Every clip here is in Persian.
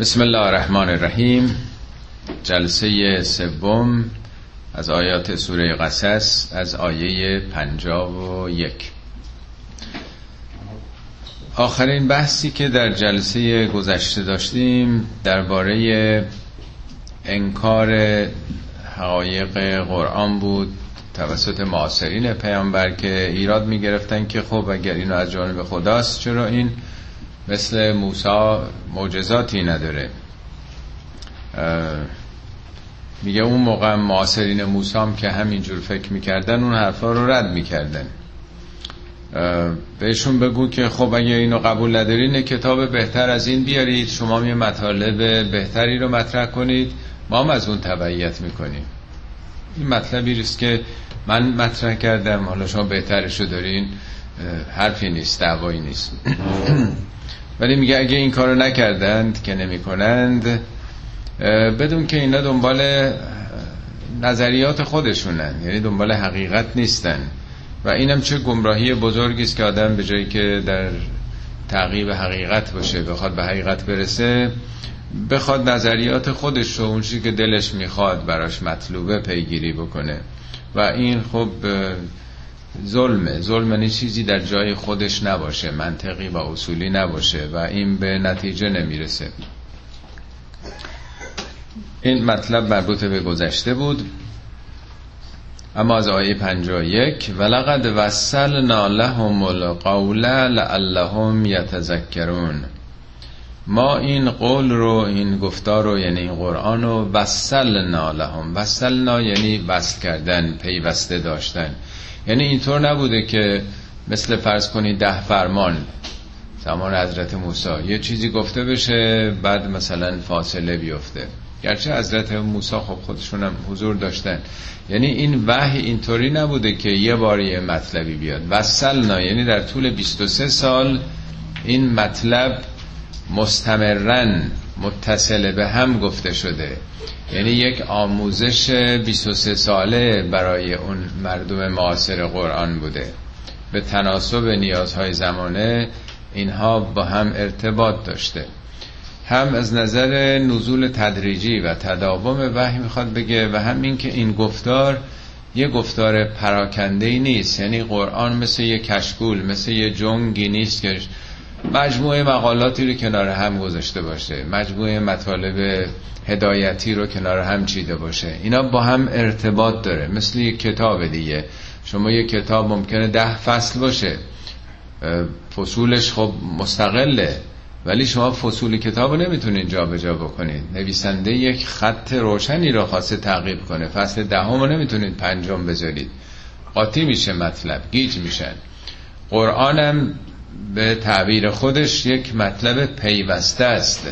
بسم الله الرحمن الرحیم. جلسه سوم از آیات سوره قصص از آیه پنجاب و یک. آخرین بحثی که در جلسه گذشته داشتیم درباره انکار حقایق قرآن بود توسط معاصرین پیامبر که ایراد می گرفتن که خب اگر اینو از جانب خداست چرا این مثل موسا معجزاتی نداره. میگه اون موقع معاصرین موسام که همینجور فکر می‌کردن اون حرفا رو رد می‌کردن. بهشون بگو که خب اگه اینو قبول ندارین کتاب بهتر از این بیارید. شما یه مطالب بهتری رو مطرح کنید. ما هم از اون تبعیت می‌کنیم. این مطلبی است که من مطرح کردم. حالا شما بهترش رو دارین حرفی نیست دعوایی نیست. ولی میگه اگه این کارو نکردند که نمی کنند بدون که اینا دنبال نظریات خودشونن یعنی دنبال حقیقت نیستن. و اینم چه گمراهی بزرگی است که آدم به جایی که در تعقیب حقیقت باشه بخواد به حقیقت برسه بخواد نظریات خودش رو اون که دلش می‌خواد براش مطلوبه پیگیری بکنه. و این خب ظلمه. ظلم یعنی چیزی در جای خودش نباشه منطقی و اصولی نباشه و این به نتیجه نمی‌رسه. این مطلب مربوط به گذشته بود. اما از آیه 51 ولقد وصلنا لهم القول لعلهم یتذکرون. ما این قول رو این گفتار رو یعنی این قرآن رو وصلنا لهم. وصلنا یعنی وصل کردن پیوسته داشتن. یعنی اینطور نبوده که مثل فرض کنید ده فرمان زمان حضرت موسی. یه چیزی گفته بشه بعد مثلا فاصله بیفته. گرچه حضرت موسی خب خودشون هم حضور داشتن. یعنی این وحی اینطوری نبوده که یه بار یه مطلبی بیاد. وصلنا یعنی در طول 23 سال این مطلب مستمرن متصل به هم گفته شده. یعنی یک آموزش 23 ساله برای اون مردم معاصر قرآن بوده. به تناسب نیازهای زمانه اینها با هم ارتباط داشته. هم از نظر نزول تدریجی و تداوم وحی می‌خواد بگه و هم این که این گفتار یه گفتار پراکنده ای نیست. یعنی قرآن مثل یه کشکول مثل یه جنگی نیست که مجموعه مقالاتی رو کنار هم گذاشته باشه. مجموعه مطالب هدایتی رو کنار هم چیده باشه. اینا با هم ارتباط داره. مثل یک کتاب دیگه. شما یک کتاب ممکنه ده فصل باشه. فصولش خب مستقله. ولی شما فصول کتاب رو نمی‌تونید جا به جا بکنید نویسنده یک خط روشنی رو خواسته تعقیب کنه. فصل دهم رو نمی‌تونید پنجم بذارید. قاطی میشه مطلب. گیج میشن. قرآنم به تعبیر خودش یک مطلب پیوسته است.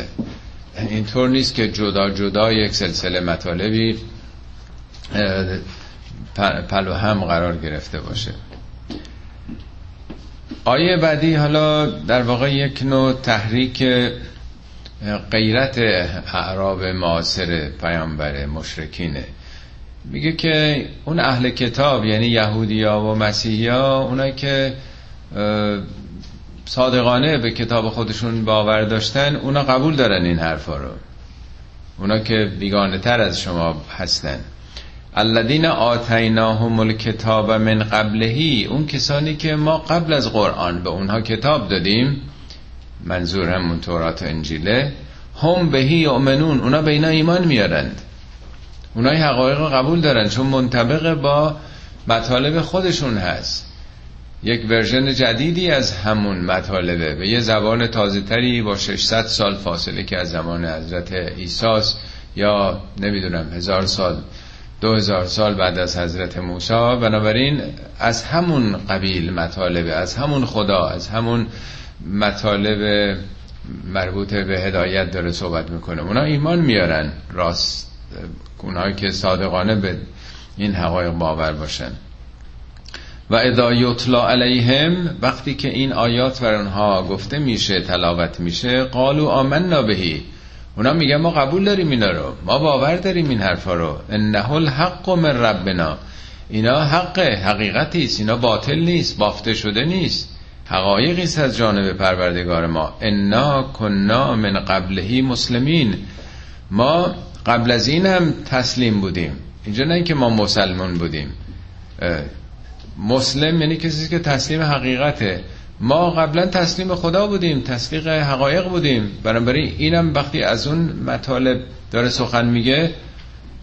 اینطور نیست که جدا جدا یک سلسله مطالبی پلو هم قرار گرفته باشه. آیه بعدی حالا در واقع یک نوع تحریک غیرت اعراب معاصر پیامبر مشرکینه. میگه که اون اهل کتاب یعنی یهودی ها و مسیحی ها اونایی که صادقانه به کتاب خودشون باور داشتن اونا قبول دارن این حرفا رو. اونا که بیگانه تر از شما هستن. الذین آتیناهم الکتاب من قبلهی اون کسانی که ما قبل از قرآن به اونها کتاب دادیم منظور همون تورات و انجیله هم بهی یؤمنون اونا به اینا ایمان میارند. اونا حقایق قبول دارن چون منطبق با مطالب خودشون هست. یک ورژن جدیدی از همون مطالبه به یه زبان تازه تری با 600 سال فاصله که از زمان حضرت ایساس یا نمی‌دونم هزار سال دو هزار سال بعد از حضرت موسی. بنابراین از همون قبیل مطالبه از همون خدا از همون مطالب مربوط به هدایت داره صحبت می‌کنه. اونا ایمان میارن راست اونایی که صادقانه به این حقایق باور باشن. و اذا یطلا علیهم وقتی که این آیات بر اونها گفته میشه تلاوت میشه قالو آمنا بهی. اونا میگن ما قبول داریم اینا رو ما باور داریم این حرفا رو. انه الحق من ربنا. اینا حق حقیقتی است. اینا باطل نیست بافته شده نیست. حقایقی است از جانب پروردگار ما. انا کنا من قبلهی مسلمین. ما قبل از این هم تسلیم بودیم. اینجا نه که ما مسلمان بودیم. مسلم یعنی کسی که تسلیم حقیقته. ما قبلا تسلیم خدا بودیم تصدیق حقایق بودیم. بنابراین اینم وقتی از اون مطالب داره سخن میگه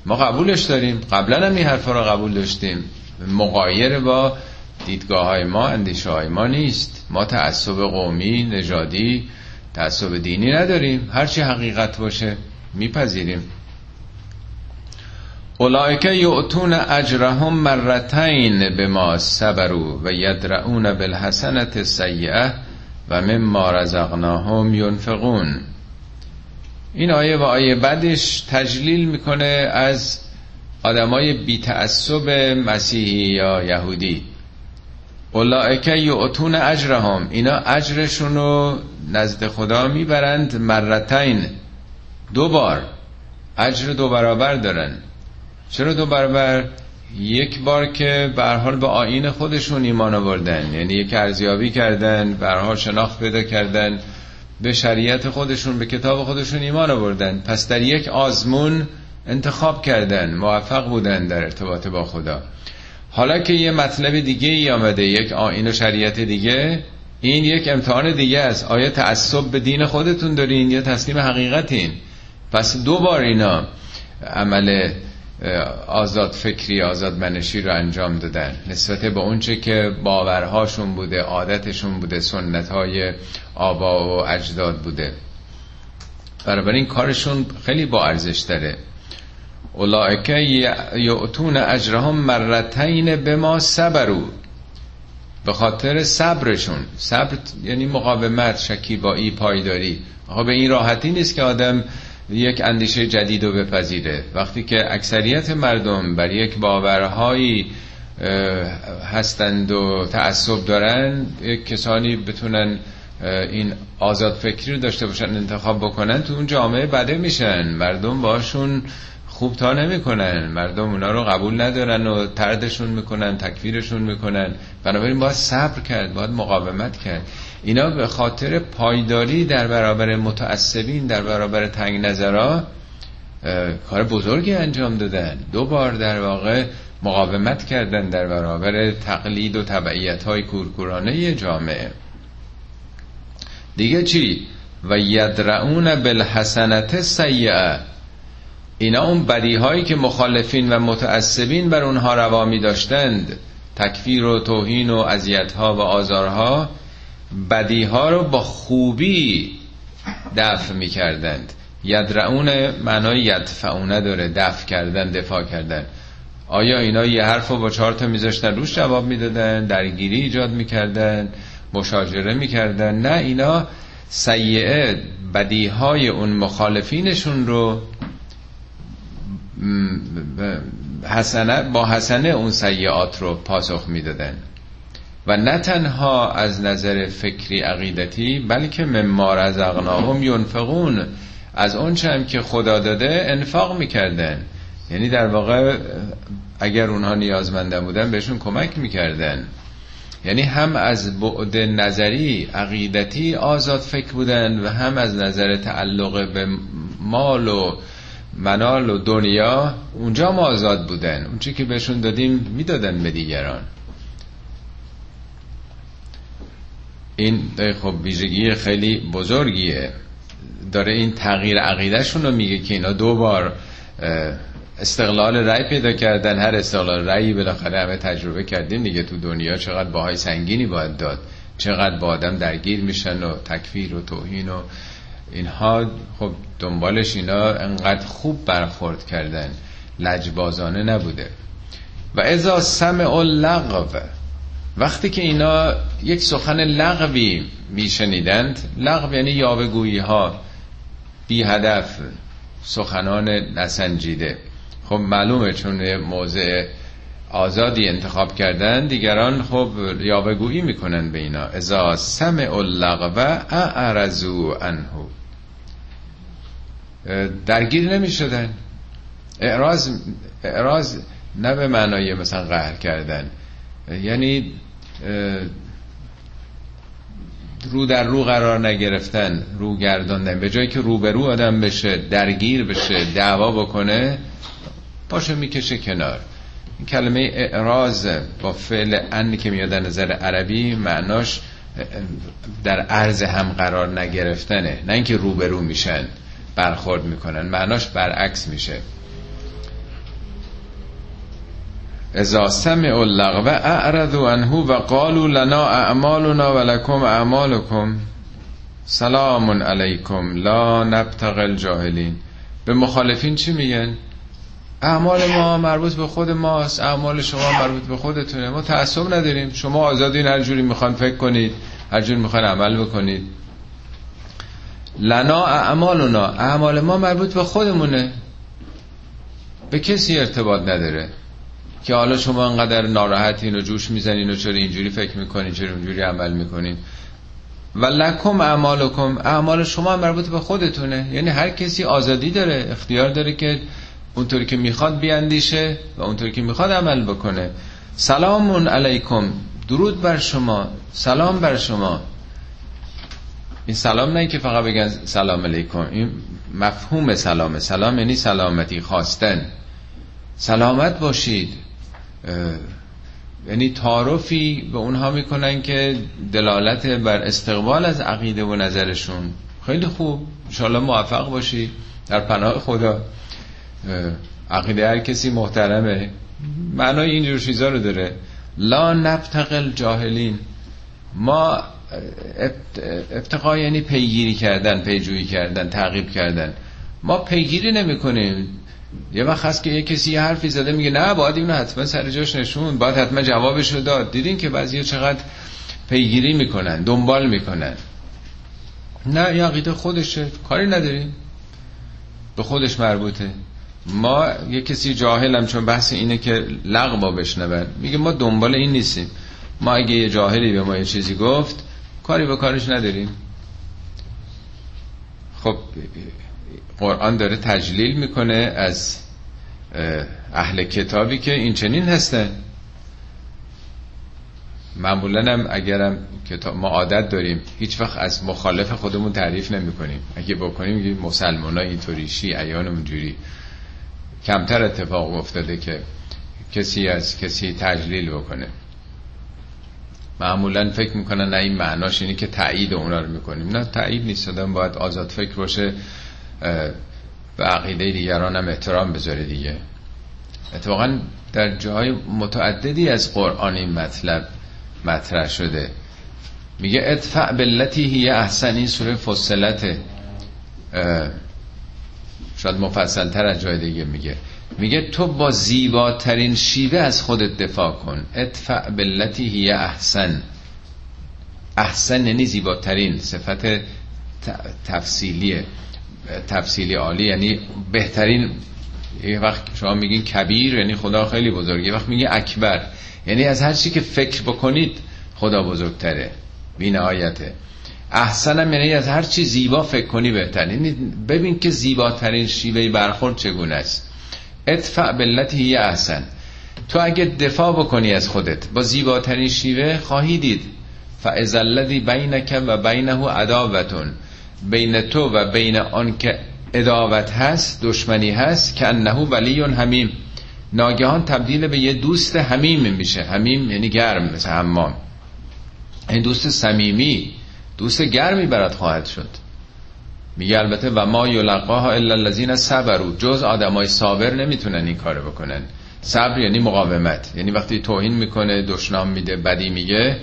ما قبولش داریم. قبلا هم این حرفا رو قبول داشتیم. مقایر با دیدگاه های ما اندیشه های ما نیست. ما تعصب قومی نژادی تعصب دینی نداریم. هرچی حقیقت باشه میپذیریم. اولائکه یعطون اجرهم مرتین به ما صبرو و یدرعون بالحسنت سیعه و مما رزقناهم ینفقون. این آیه و آیه بعدش تجلیل می‌کنه از آدمای بی تعصب مسیحی یا یهودی. اولائکه یعطون اجرهم اینا اجرشون رو نزد خدا می‌برند مرتین. دو بار. اجر دو برابر دارن. چرا دو برابر؟ یک بار که به حال به آین خودشون ایمان آوردن. یعنی یک ارزیابی کردن به حال شناخت پیدا کردن به شریعت خودشون به کتاب خودشون ایمان آوردن. پس در یک آزمون انتخاب کردن موفق بودن در ارتباط با خدا. حالا که یه مطلب دیگه ای آمده یک آین و شریعت دیگه این یک امتحان دیگه است. آیا تعصب به دین خودتون دارین یا تسلیم حقیقتین؟ پس دو بار اینا عمل آزاد فکری آزاد منشی رو انجام دادن. نسبت به اونچه که باورهاشون بوده عادتشون بوده سنتهای آبا و اجداد بوده. این کارشون خیلی با ارزش داره. اولائکه یعتون اجرهم مرتین به ما صبرو به خاطر صبرشون. صبر یعنی مقاومت شکیبایی پایداری. آقا به این راحتی نیست که آدم یک اندیشه جدید رو بپذیره. وقتی که اکثریت مردم بر یک باورهایی هستند و تعصب دارن یک کسانی بتونن این آزاد فکری رو داشته باشن انتخاب بکنن تو اون جامعه بده میشن. مردم باشون خوب تا نمی‌کنن. مردم اونا رو قبول ندارن و تردشون می‌کنن تکفیرشون می‌کنن. بنابراین باید صبر کرد باید مقاومت کرد. اینا به خاطر پایداری در برابر متعصبین در برابر تنگ نظرها کار بزرگی انجام دادن. دو بار در واقع مقاومت کردن در برابر تقلید و تبعیت های کورکورانه جامعه. دیگه چی؟ و یدرعون بالحسنت سیعه اینا اون بدی هایی که مخالفین و متعصبین بر اونها روا می داشتند تکفیر و توهین و اذیت ها و آزارها بدی ها رو با خوبی دفع می کردند یدرعون معنای یدفعونه داره دفع کردن دفاع کردن. آیا اینا یه حرف رو با چهار تا میذاشتن؟ روش جواب می‌دادن درگیری ایجاد می‌کردن مشاجره می‌کردن. نه اینا سیعه بدیهای اون مخالفینشون رو حسنه با حسنه اون سیعات رو پاسخ می‌دادن. و نه تنها از نظر فکری عقیدتی بلکه مما رزقناهم ینفقون. از اون هم که خدا داده انفاق می‌کردن. یعنی در واقع اگر اونها نیازمنده بودن بهشون کمک می‌کردن. یعنی هم از بعد نظری عقیدتی آزاد فکر بودن و هم از نظر تعلق به مال و منال و دنیا اونجا ما آزاد بودن. اون که بهشون دادیم می‌دادن به دیگران. این خب ویژگی خیلی بزرگیه. داره این تغییر عقیدهشون رو میگه که اینا دو بار استقلال رأی پیدا کردن. هر استقلال رأی بالاخره همه تجربه کردیم. دیگه تو دنیا چقدر باهای سنگینی باید داد. چقدر با آدم درگیر میشن و تکفیر و توهین و اینها. خب دنبالش اینا انقدر خوب برخورد کردن. لجبازانه نبوده. و ازا سمع لغو وقتی که اینا یک سخن لغوی میشنیدند لغو یعنی یاوگویی ها بی هدف سخنان نسنجیده. خب معلومه چون موضع آزادی انتخاب کردن دیگران خب یاوگویی می‌کنن به اینا. ازا سمع اللغو اعرضو انهو درگیر نمی شدن اعراض, اعراض نه به معنای مثلا قهر کردن. یعنی رو در رو قرار نگرفتن رو گرداندن به جایی که روبرو آدم بشه درگیر بشه دعوا بکنه باشه می‌کشه کنار. این کلمه اعراض با فعل ان که میاد در نظر عربی معناش در عرض هم قرار نگرفتنه. نه اینکه روبرو میشن برخورد می‌کنن معناش برعکس میشه. اذا سمعوا اللغو اعرضوا عنه و قالوا لنا اعمالنا ولكم اعمالكم سلام علیکم لا نبتغ الجاهلین. به مخالفین چی میگن؟ اعمال ما مربوط به خود ماست اعمال شما مربوط به خودتونه. ما تعصب نداریم. شما آزادین هر جوری می‌خوان فکر کنید هر جوری می‌خوان عمل بکنید. لنا اعمالنا اعمال ما مربوط به خودمونه. به کسی ارتباط نداره. که حالا شما انقدر ناراحتین و جوش می‌زنین و چرا اینجوری فکر می‌کنین چرا اینجوری عمل می‌کنین. و لکم اعمالکم اعمال شما مربوط به خودتونه. یعنی هر کسی آزادی داره اختیار داره که اونطوری که می‌خواد بیاندیشه و اونطوری که می‌خواد عمل بکنه. سلام علیکم. درود بر شما. سلام بر شما. این سلام نه که فقط بگن سلام علیکم. این مفهوم سلامه. سلام یعنی سلامتی خواستن. سلامت باشید. یعنی تعارفی به اونها می‌کنن که دلالت بر استقبال از عقیده و نظرشون. خیلی خوب. انشاءالله موفق باشی. در پناه خدا. عقیده هر کسی محترمه. معنای اینجور چیزا رو داره. لا نبتقل جاهلین ما افتقا یعنی پیگیری کردن پیجویی کردن تعقیب کردن. ما پیگیری نمی کنیم یه وقت هست که یه کسی یه حرفی زده میگه نه باید اینو حتما سر جاش نشون باید حتما جوابش رو داد. دیدین که بعضی چقدر پیگیری می‌کنن دنبال می‌کنن. نه یه عقیده خودشه کاری نداریم. به خودش مربوطه. ما یه کسی جاهلم چون بحث اینه که لغبا بشنون. میگه ما دنبال این نیستیم. ما اگه یه جاهلی به ما یه چیزی گفت کاری به کارش نداریم. خب قرآن داره تجلیل می‌کنه از اهل کتابی که این چنین هستن. معمولا هم اگرم کتاب ما عادت داریم هیچ وقت از مخالف خودمون تعریف نمی کنیم اگه بکنیم میگیم مسلمان ها اینطوری شیعیان اونجوری. کمتر اتفاق افتاده که کسی از کسی تجلیل بکنه. معمولا فکر می‌کنن نه این معناش اینه که تایید اونا رو می‌کنیم. نه تایید نیست. آدم باید آزاد فکر باشه. به عقیده دیگران هم احترام بذاره دیگه. اتفاقا در جای متعددی از قرآن این مطلب مطرح شده. میگه ادفع بلتی هی احسن این سوره فصلته شاید مفصل تر از جای دیگه میگه. میگه تو با زیباترین شیوه از خودت دفاع کن. ادفع بلتی هی احسن. احسن یعنی زیباترین صفت تفصیلیه. تفصیلی عالی یعنی بهترین یه وقت شما میگین کبیر یعنی خدا خیلی بزرگه یه وقت میگه اکبر. یعنی از هر چی که فکر بکنید خدا بزرگتره. بی نهایته احسنم یعنی از هر چی زیبا فکر کنی بهتر یعنی ببین که زیباترین شیوه برخورد چگونه است. ادفع بلتی هی احسن. تو اگه دفاع بکنی از خودت با زیباترین شیوه خواهی دید. فاذا الذی بینک و بینه عداوتون بین تو و بین آن که اداوت هست دشمنی هست که انه ولی همیم ناگهان تبدیل به یه دوست همیم میشه. همیم یعنی گرم مثل حمام. این دوست صمیمی دوست گرمی برات خواهد شد. میگه البته و ما یلقاها الا الذین صبروا. جز آدمای صابر نمی‌تونن این کارو بکنن. صبر یعنی مقاومت. یعنی وقتی توهین می‌کنه دشنام میده بدی میگه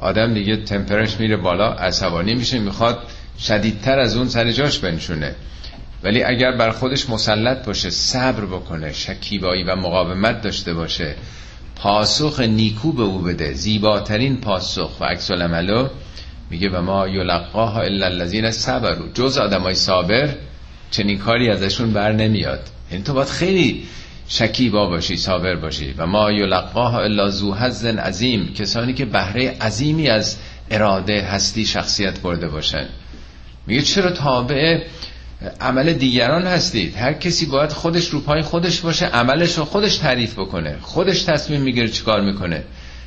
آدم دیگه تمپرش میره بالا عصبانی میشه می‌خواد شدیدتر از اون سر جاش بنشونه. ولی اگر بر خودش مسلط باشه صبر بکنه شکیبایی و مقاومت داشته باشه پاسخ نیکو به او بده. زیباترین پاسخ و عکس العملو میگه و ما یلقاها الا الذین صبروا. جز آدمای صابر چنین کاری ازشون بر نمیاد. یعنی تو باید خیلی شکیبا باشی صابر باشی. و ما یلقاها الا ذو حظ عظیم. کسانی که بهره عظیمی از اراده هستی شخصیت برده باشن. میگه چرا تابع عمل دیگران هستید؟ هر کسی باید خودش رو پای خودش باشه عملش رو خودش تعریف بکنه. خودش تصمیم می‌گیره چیکار می‌کنه.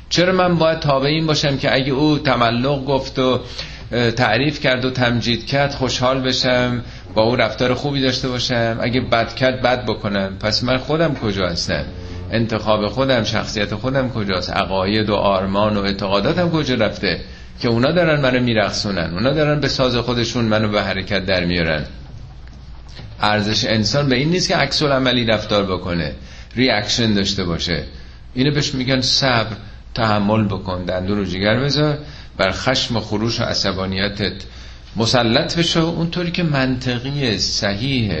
چرا من باید تابع این باشم که اگه او تملق گفت و تعریف کرد و تمجید کرد خوشحال بشم با او رفتار خوبی داشته باشم؟ اگه بد کرد بد بکنم. پس من خودم کجا هستم؟ انتخاب خودم شخصیت خودم کجاست؟ عقاید و آرمان و اعتقاداتم کجا رفته؟ که اونا دارن منو میرقصونن اونا دارن به ساز خودشون منو به حرکت در میارن. ارزش انسان به این نیست که عکس العملی رفتار بکنه reaction داشته باشه. اینو بهش میگن صبر تحمل بکن دندون رو جگر بذار بر خشم و خروش و عصبانیتت مسلط بشو اونطوری که منطقی صحیح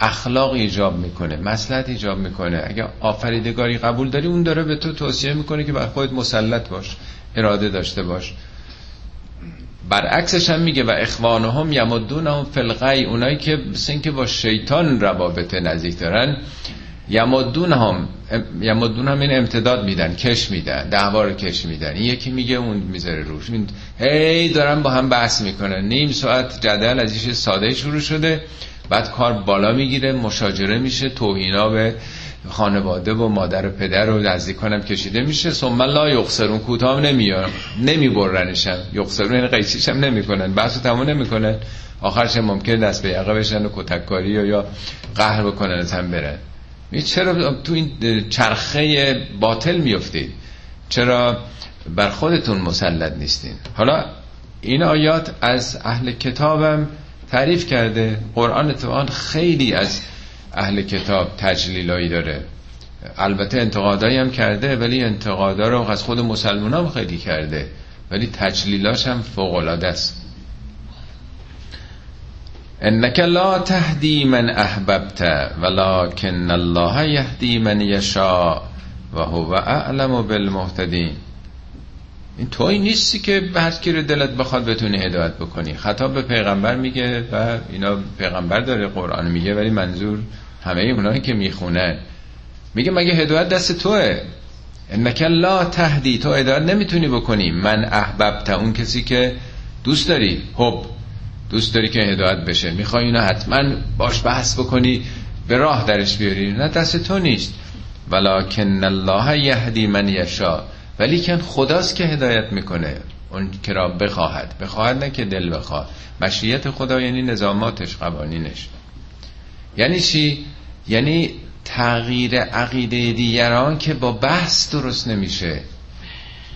اخلاق ایجاب می‌کنه مصلحت ایجاب می‌کنه. اگه آفریدگاری قبول داری اون داره به تو توصیه می‌کنه که بر خودت مسلط باش اراده داشته باش. برعکسش هم میگه و اخوانهم یمدونهم فلقی اونایی که مثل که با شیطان روابط نزدیک دارن یمدون هم یمدون هم این امتداد میدن کش میدن بار کش میدن. این یکی میگه اون می‌ذاره روش. هی دارن با هم بحث می‌کنن. نیم ساعت جدل از ایش ساده شروع شده بعد کار بالا می‌گیره مشاجره میشه توهینا به خانواده و مادر و پدر و نزدیکانم کشیده میشه. ثم لا یخسرون کوتاه نمیان نمیبرنشم. یخسرون یعنی قیچیش هم نمی‌کنن. بحثو تمام نمی‌کنن. آخرش ممکن دست به یقه بشن و کتککاری یا قهر بکنن هم برن. چرا تو این چرخه باطل میفتید چرا بر خودتون مسلط نیستین؟ حالا این آیات از اهل کتابم تعریف کرده. قرآن اتفاقا خیلی از اهل کتاب تجلیلایی داره. البته انتقادایی هم کرده ولی انتقادا رو از خود مسلمان هم خیلی کرده. ولی تجلیلاش هم فوقلاده است. انک لا تهدی من احببت ولكن الله یهدی من یشاء و هو اعلم بالمهتدین. این توی نیستی که هر کی رو دلت بخواد بتونی هدایت بکنی. خطاب به پیغمبر میگه و اینا پیغمبر داره قرآن میگه ولی منظور همه اونایی که می‌خونن میگه مگه هدایت دست توه؟ انک لا تهدی. تو هدایت نمی‌تونی بکنی. من احببت. اون کسی که دوست داری. حب دوست داری که هدایت بشه. می‌خوای اینو حتما باش بحث بکنی به راه درش بیاری. نه دست تو نیست. ولکن الله یهدی من یشا ولی کن خداست که هدایت می‌کنه. اون که را بخواهد. بخواهد نه که دل بخواد مشیت خدا یعنی نظاماتش قوانینش. یعنی چی؟ یعنی تغییر عقیده دیگران که با بحث درست نمیشه.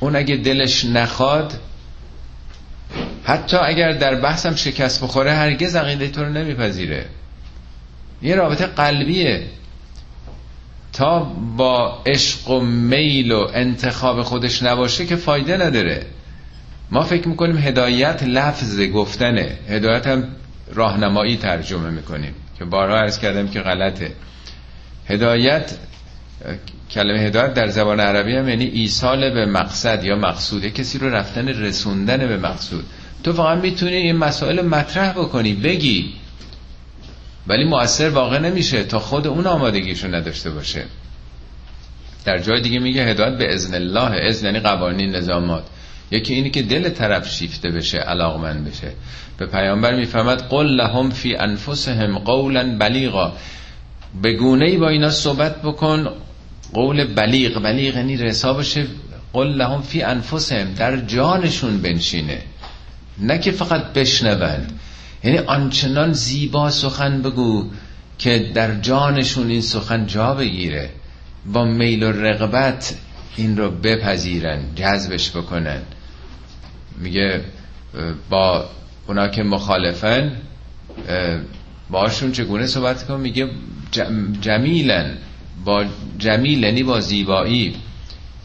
اون اگه دلش نخواد حتی اگر در بحثم شکست بخوره هرگز عقیده تو رو نمیپذیره. یه رابطه قلبیه. تا با عشق و میل و انتخاب خودش نباشه که فایده نداره. ما فکر می‌کنیم هدایت لفظ گفتنه. هدایت هم راهنمایی ترجمه می‌کنیم. که بارها عرض کردم که غلطه. هدایت کلمه هدایت در زبان عربی هم یعنی ایصال به مقصد یا مقصوده کسی رو رفتن رسوندن به مقصود. تو فقط می‌تونی این مسائل مطرح بکنی بگی. ولی مؤثر واقع نمیشه تا خود اون آمادگیشو نداشته باشه. در جای دیگه میگه هدایت به ازن الله ازن یعنی قوانین نظامات. یکی اینی که دل طرف شیفته بشه علاقمند بشه. به پیامبر می‌فهمد قل لهم فی انفسهم قولا بلیغا. به گونه ای با اینا صحبت بکن قول بلیغ بلیغ یعنی رسا باشه قل لهم فی انفسهم. در جانشون بنشینه. نه که فقط بشنوند. یعنی آنچنان زیبا سخن بگو که در جانشون این سخن جا بگیره. با میل و رغبت این رو بپذیرن جذبش بکنن. میگه با اونا که مخالفن باشون چگونه صحبت کن میگه جمیلن با جمیل یعنی با زیبایی.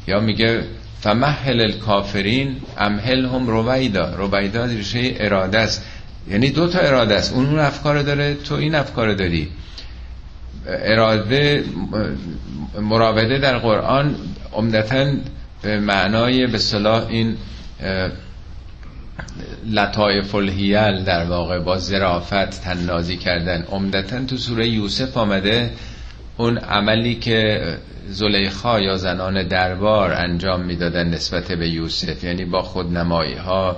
یا میگه فمحل الکافرین امهل هم رویدا رویدا ریشه اراده است. یعنی دو تا اراده است. اون اون افکار داره تو این افکار داری. اراده مراوده در قرآن عمدتا به معنای به صلاح این لطایف الهیل در واقع با زرافت تنازی کردن. عمدتا تو سوره یوسف آمده اون عملی که زلیخا یا زنان دربار انجام می‌دادن نسبت به یوسف. یعنی با خود نمایی ها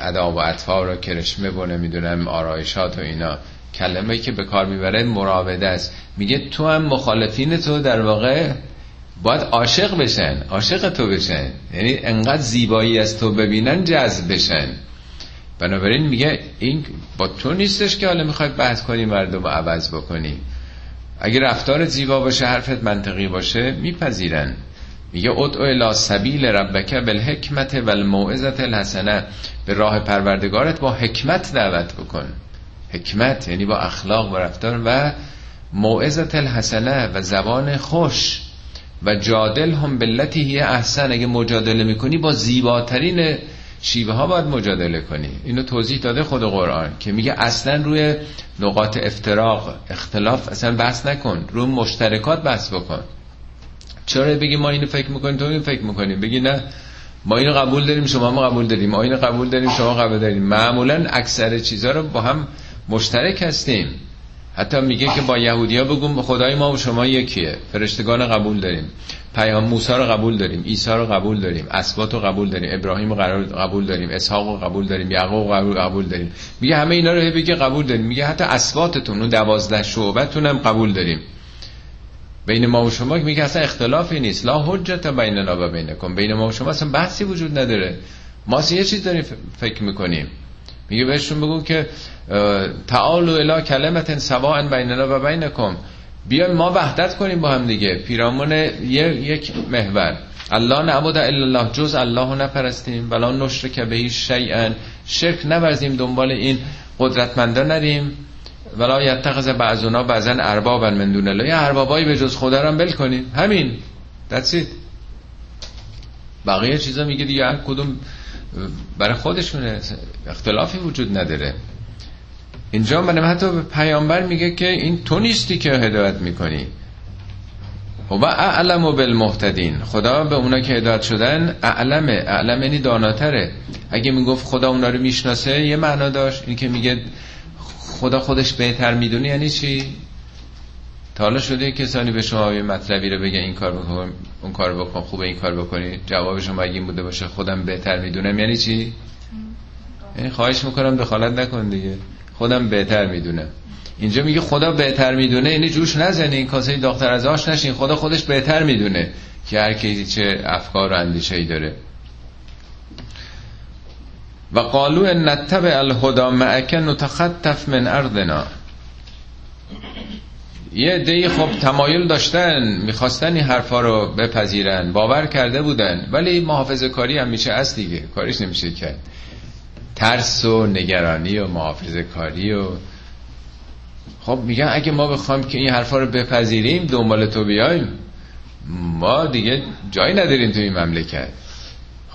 ادا و اطفال رو کرشمه و نمی‌دونم آرایشات و اینا. کلمه که به کار می‌بره مراوده است. میگه تو هم مخالفین تو در واقع باید عاشق بشن عاشق تو بشن. یعنی انقدر زیبایی از تو ببینن جذب بشن. بنابراین میگه این با تو نیستش که حالا می‌خوای بحث کنی مردم رو عوض بکنی. اگه رفتار زیبا باشه حرفت منطقی باشه میپذیرن. میگه ادعو الی سبیل ربک بالحکمت و الموعظت الحسنه به راه پروردگارت با حکمت دعوت بکن. حکمت یعنی با اخلاق و رفتار و موعظت الحسنه و زبان خوش. و جادل هم بلتی هی احسن. اگه مجادله می‌کنی با زیباترین شیوه ها باید مجادله کنی. اینو توضیح داده خود قرآن که میگه اصلا روی نقاط افتراق اختلاف اصلا بحث نکن. روی مشترکات بحث بکن. چرا بگی ما اینو فکر می‌کنیم تو اینو فکر می‌کنیم بگی نه ما اینو قبول داریم شما ما قبول داریم. ما اینو قبول داریم شما قبول داریم. معمولا اکثر چیزها رو با هم مشترک هستیم. حتی میگه که با یهودیا بگم خدای ما و شما یکیه. فرشتگان قبول داریم. پیام موسی رو قبول داریم. عیسی رو قبول داریم. اسبات رو قبول داریم. ابراهیم رو قبول داریم. اسحاق رو قبول داریم. یعقوب قبول قبول داریم. میگه همه اینا رو بگه قبول داریم. میگه حتی اسباتتون اون دوازده شعبتون هم قبول داریم. بین ما و شما میگه اصلا اختلافی نیست. لا حجت بیننا و بینکم. بین ما و شما اصلا بحثی وجود نداره. ما یه چیز داریم فکر می‌کنیم. میگه بهشون بگو که تعالو الی کلمت سواء بیننا و بینکم. بیایم ما وحدت کنیم با هم دیگه. پیرامون یک محور. الله نعبد الا الله جز الله نپرستیم. ولا نشرک به شیئا شرک نورزیم دنبال این قدرتمندا نریم. ولا یتخذ بعضنا بعضا اربابا من دون الله. یا اربابایی به جز خدا رو بل کنیم. همین. That's it. بقیه چیزا میگه دیگه. کدوم برای خودشونه. اختلافی وجود نداره. اینجا من حتی به پیامبر میگه که این تو نیستی که هدایت می‌کنی. و اعلم و بالمهتدین. خدا به اونا که هدایت شدن اعلمه. اعلم یعنی داناتره. اگه می‌گفت خدا اونا رو می‌شناسه یه معنا داشت. این که میگه خدا خودش بهتر می‌دونه یعنی چی؟ تا حالا شده کسانی به شما یه مطلبی رو بگه این کار اون کار بکن خوبه این کار بکنی. جواب شما اگه این بوده باشه خودم بهتر می‌دونم. یعنی چی؟ یعنی خواهش می‌کنم دخالت نکن دیگه. خودم بهتر می‌دونم. اینجا میگه خدا بهتر می‌دونه یعنی جوش نزنی. این کاسه دختر از آش نشین. خدا خودش بهتر می‌دونه که هر کی چه افکار و اندیشه ای داره. و قالو ان نتبع الهدى معك نتخطف من ارضنا. یه دی خب تمایل داشتن می‌خواستن این حرفا رو بپذیرن باور کرده بودن ولی محافظه کاری هم میشه از دیگه کاریش نمیشه کرد. ترس و نگرانی و محافظه کاری و خب میگن اگه ما بخوایم که این حرفا رو بپذیریم دنبال تو بیایم ما دیگه جایی نداریم تو این مملکت.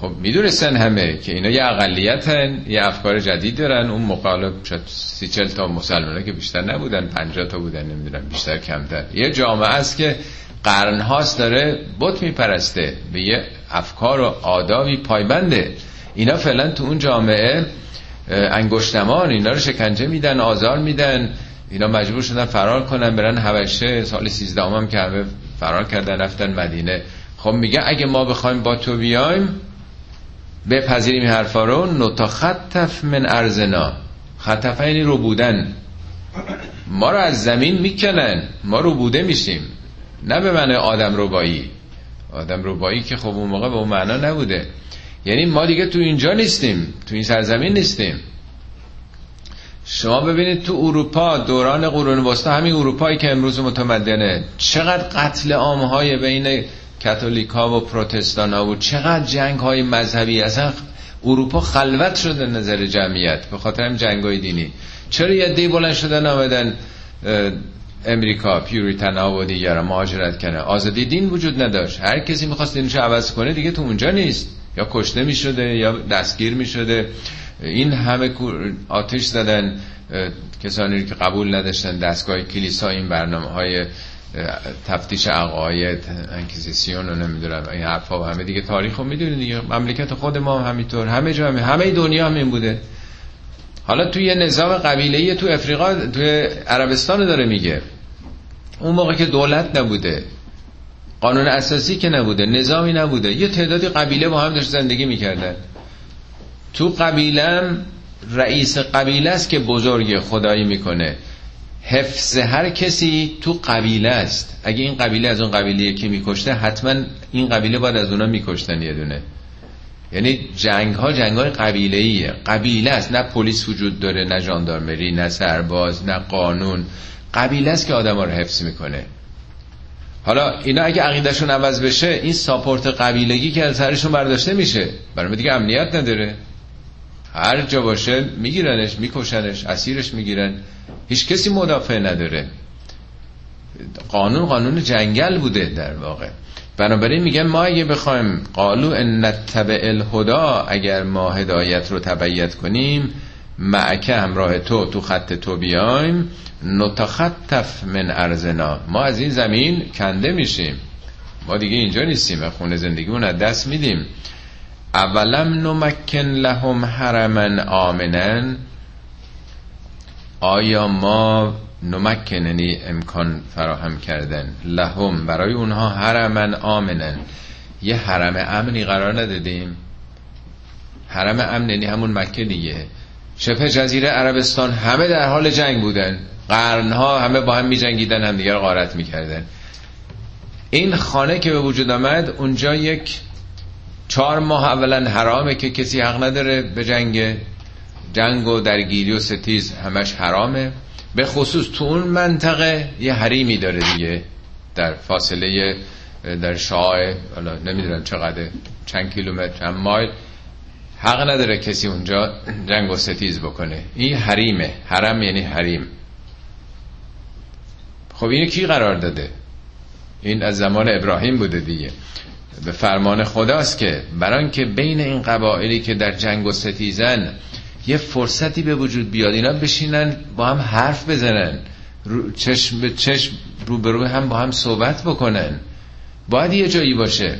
خب می‌دونستن همه که اینا یه اقلیتن یه افکار جدید دارن. اون مقالب شد سی چل تا مسلمان که بیشتر نبودن پنجاه تا بودن نمی‌دونم بیشتر کمتر. یه جامعه است که قرن هاست داره بت میپرسته به یه افکار و آدابی پایبنده. اینا فعلا تو اون جامعه انگشتمان اینا رو شکنجه میدن آزار میدن. اینا مجبور شدن فرار کنن برن حبشه. سال 13 هم که همه فرار کردن رفتن مدینه. خب میگه اگه ما بخوایم با تو بیایم بپذیریم این حرفا رو. نتخطف من ارزنا خطفه یعنی رو بودن. ما رو از زمین می‌کنن. ما رو بوده میشیم. نه به معنی آدم روبایی. آدم روبایی که خب اون موقع به اون معنا نبوده. یعنی ما دیگه تو اینجا نیستیم. تو این سرزمین نیستیم. شما ببینید تو اروپا دوران قرون وسطا همین اروپایی که امروز متمدنه. چقدر قتل عامهای بین کاتولیک ها و پروتستان ها و چقدر جنگ های مذهبی. اصلا اروپا خلوت شده نظر جمعیت به خاطر هم جنگ های دینی. چرا یه دی بلند شدن آمدن امریکا پیوریتن ها و دیگر مهاجرت کنه آزادی دین وجود نداشت. هر کسی می‌خواست دینشو عوض کنه دیگه تو اونجا نیست. یا کشته می‌شده یا دستگیر می‌شده. این همه آتش زدن کسانی که قبول نداشتن دستگاه کلیسا این برنامه های تفتیش عقاید انکیزیسیون رو نمی‌دونم این حرفا و همه دیگه. تاریخ رو می‌دونید دیگه. مملکت خود ما هم همینطور. همه جا همه, همه دنیا هم این بوده. حالا توی یه نظام قبیله تو افریقا توی عربستان داره میگه. اون موقع که دولت نبوده قانون اساسی که نبوده نظامی نبوده یه تعدادی قبیله با هم داشت زندگی می‌کردن. تو قبیلم رئیس قبیله است که بزرگ خدایی می‌کنه. حفظ هر کسی تو قبیله است. اگه این قبیله از اون قبیله که میکشته حتما این قبیله باید از اونا میکشتن یه دونه. یعنی جنگ ها جنگ های قبیله ایه قبیله است. نه پلیس وجود داره نه ژاندارمری نه سرباز نه قانون. قبیله است که آدم ها رو حفظ می‌کنه. حالا اینا اگه عقیدهشون عوض بشه این ساپورت قبیلگی که از سرشون برداشته میشه. برای دیگه امنیت نداره. هر جا باشه میگیرنش میکشنش اسیرش می‌گیرن. هیچ کسی مدافع نداره. قانون قانون جنگل بوده در واقع. بنابراین میگن ما اگه بخوایم قالو ان نتبع الهدا اگر ما هدایت رو تبعیت کنیم معکه همراه تو تو خط تو بیایم نتخطف من ارزنا ما از این زمین کنده میشیم. ما دیگه اینجا نیستیم خونه زندگیمون از دست میدیم. اولم نمکن لهم حرما آمنن. آیا ما نمکننی امکان فراهم کردن لهم برای اونها حرما آمنن یه حرم امنی قرار ندادیم. حرم امنی یعنی همون مکه دیگه. شبه جزیره عربستان همه در حال جنگ بودن. قرنها همه با هم می جنگیدن هم دیگر غارت می‌کردن. این خانه که به وجود آمد اونجا یک چهار ماه اولا حرامه که کسی حق نداره به جنگ جنگ و درگیری و ستیز همش حرامه. به خصوص تو اون منطقه یه حریمی داره دیگه در فاصله در شاه حالا نمی‌دونم چقدر چند کیلومتر چند مایل. حق نداره کسی اونجا جنگ و ستیز بکنه. این حریمه. حرم یعنی حریم. خب اینو کی قرار داده؟ این از زمان ابراهیم بوده دیگه. به فرمان خداست که بران که بین این قبایلی که در جنگ و ستیزن یه فرصتی به وجود بیاد. اینا بشینن با هم حرف بزنن. رو چشم به چشم رو هم با هم صحبت بکنن. باید یه جایی باشه.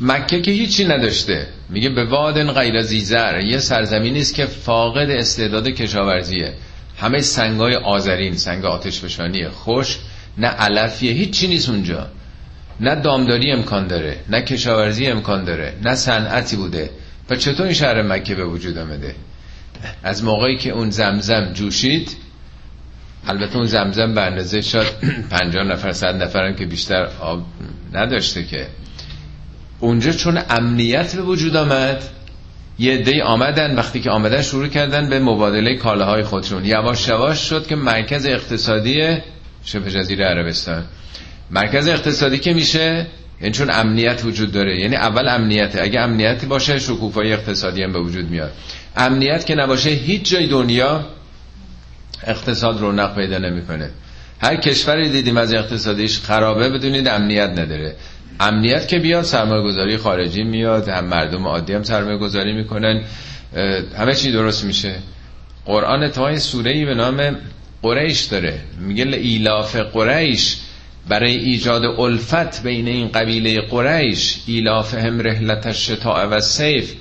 مکه که هیچی نداشته. میگه به وادن غیر زیزر یه سرزمینی است که فاقد استعداد کشاورزیه. همه سنگای آذرین سنگ آتش فشانیه. خوش نه علفیه. هیچی نیست اونجا. نه دامداری امکان داره. نه کشاورزی امکان داره. نه صنعتی بوده. و چطور این شهر مکه به وجود آمده؟ از موقعی که اون زمزم جوشید البته اون زمزم به اندازه شد پنجاه نفر صد نفرم که بیشتر آب نداشته که. اونجا چون امنیت به وجود آمد یه دی آمدن وقتی که آمدن شروع کردن به مبادله کالاهای خودشون. یواش یواش شد که مرکز اقتصادی شبه جزیره عربستان. مرکز اقتصادی که میشه؟ یعنی چون امنیت وجود داره. یعنی اول امنیته. اگه امنیتی باشه شکوفای اقتصادی هم به وجود میاد. امنیت که نباشه هیچ جای دنیا اقتصاد رونق پیدا نمی‌کنه. هر کشوری دیدیم از اقتصادیش خرابه بدونید امنیت نداره. امنیت که بیاد سرمایه گذاری خارجی میاد هم مردم عادی هم سرمایه گذاری می‌کنن همه چی درست میشه. قرآن یه سوره به نام قریش داره. میگه إيلاف قريش. برای ایجاد الفت بین این قبیله قریش إيلافهم رحلة الشتاء والصيف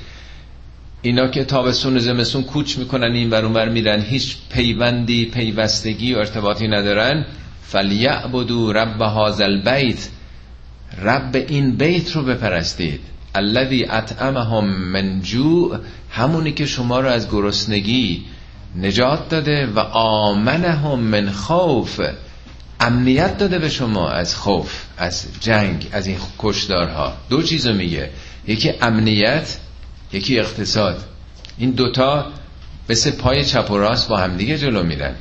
اینا که تابستون و زمستون کوچ می‌کنن این بر میرن هیچ پیوندی پیوستگی و ارتباطی ندارن. فلیعبدو رب هذا البیت رب این بیت رو بپرستید. الذی اطعمهم من جوع همونی که شما رو از گرسنگی نجات داده. و آمنهم من خوف. امنیت داده به شما از خوف از جنگ از این کشدارها دو چیزو میگه. یکی امنیت یکی اقتصاد. این دوتا مثل پای چپ و راست با همدیگه جلو میرن.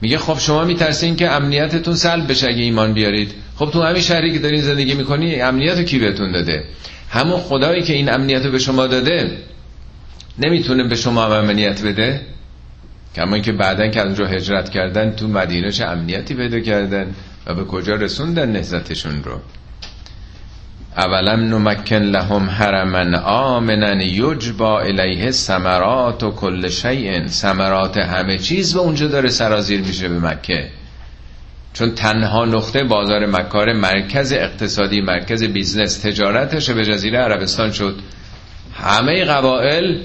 میگه خب شما میترسین که امنیتتون سلب بشه اگه ایمان بیارید. خب تو همین شهری که دارین زندگی می‌کنی امنیت رو کی بهتون داده؟ همون خدایی که این امنیت رو به شما داده نمی‌تونه به شما امنیت بده. کما که بعدا که از اونجا هجرت کردن تو مدینه چه امنیتی پیدا کردن و به کجا رسوندن نهزتشون رو. اولم نمکن لهم حرما آمنا یجبا الیه سمرات و کل شیء. سمرات همه چیز به اونجا داره سرازیر میشه به مکه. چون تنها نقطه بازار مکاره مرکز اقتصادی مرکز business تجارتش شبه جزیره عربستان شد. همه قبائل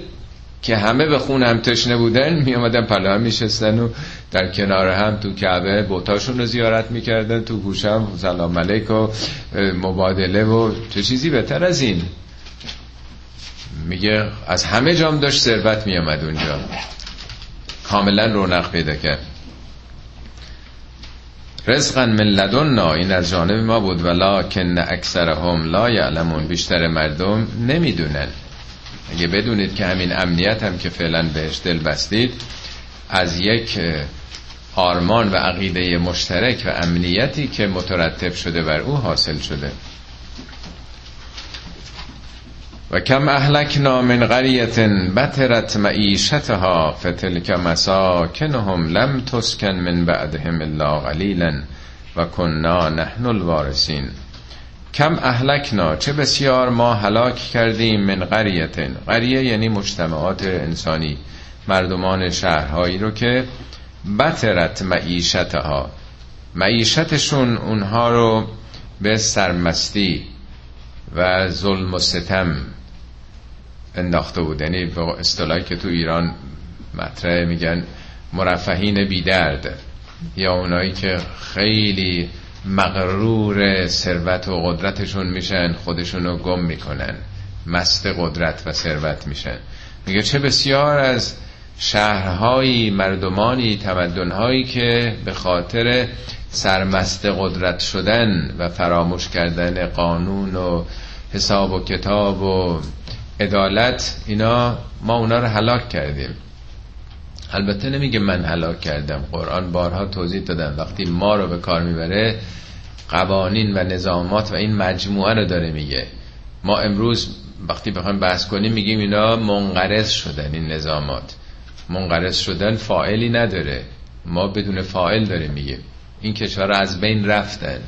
که همه به خون هم تشنه بودن می آمدن بغل هم میشستن و در کنار هم تو کعبه بوتاشون رو زیارت می‌کردن تو گوشم سلام علیک و مبادله و چه چیزی بهتر از این. میگه از همه جا هم داشت ثروت می آمد اونجا. کاملا رونق پیدا کرد. رزقا من لدنا این از جانب ما بود ولکن اکثرهم لا یعلمون بیشتر مردم نمی‌دونن. اگه بدونید که همین امنیت هم که فعلا بهش دل بستید از یک آرمان و عقیده مشترک و امنیتی که مترتب شده بر او حاصل شده. و کم اهلکنا من قریت بترت معیشتها فتلک مساکنهم لم تسکن من بعدهم الا قلیلا و کنا نحن الوارثین. کم اهلکنا چه بسیار ما هلاک کردیم من قریت قریه یعنی مجتمعات انسانی مردمان شهرهایی رو که بترت معیشتها. معیشتشون اونها رو به سرمستی و ظلم و ستم انداخته بود. یعنی به اصطلاحی که تو ایران مطرح میگن مرفهین بیدرد. یا اونایی که خیلی مغرور ثروت و قدرتشون میشن خودشون رو گم می‌کنن. مست قدرت و ثروت میشن. میگه چه بسیار از شهرهایی مردمانی تمدنهایی که به خاطر سرمست قدرت شدن و فراموش کردن قانون و حساب و کتاب و عدالت اینا ما اونا رو هلاک کردیم. البته نمیگه من هلاک کردم. قرآن بارها توضیح دادم وقتی ما رو به کار می‌بره قوانین و نظامات و این مجموعه رو داره میگه. ما امروز وقتی بخوایم بحث کنیم میگیم اینا منقرض شدن این نظامات. منقرض شدن فائلی نداره. ما بدون فائل داره میگه. این کشور از بین رفتن.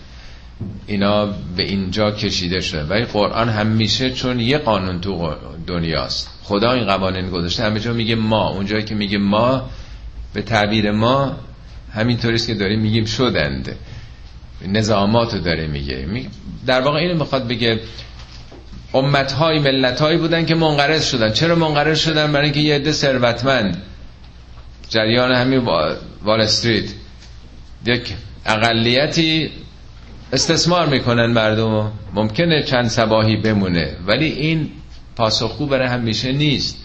اینا به اینجا کشیده شده ولی قرآن همیشه چون یه قانون تو دنیاست. خدا این قوانین گذاشته. همه جا میگه ما. اونجایی که میگه ما به تعبیر ما همینطوریست که داریم میگیم شدند. نظامات رو داره میگه. در واقع اینو می‌خواد بگه امتهای ملتهایی بودن که منقرض شدن. چرا منقرض شدن؟ برای اینکه یه عده ثروتمند. جریان همین وال استریت. یک اقلیتی استثمار می‌کنن مردم ممکنه چند سباهی بمونه. ولی این پاسخگو برای همیشه نیست.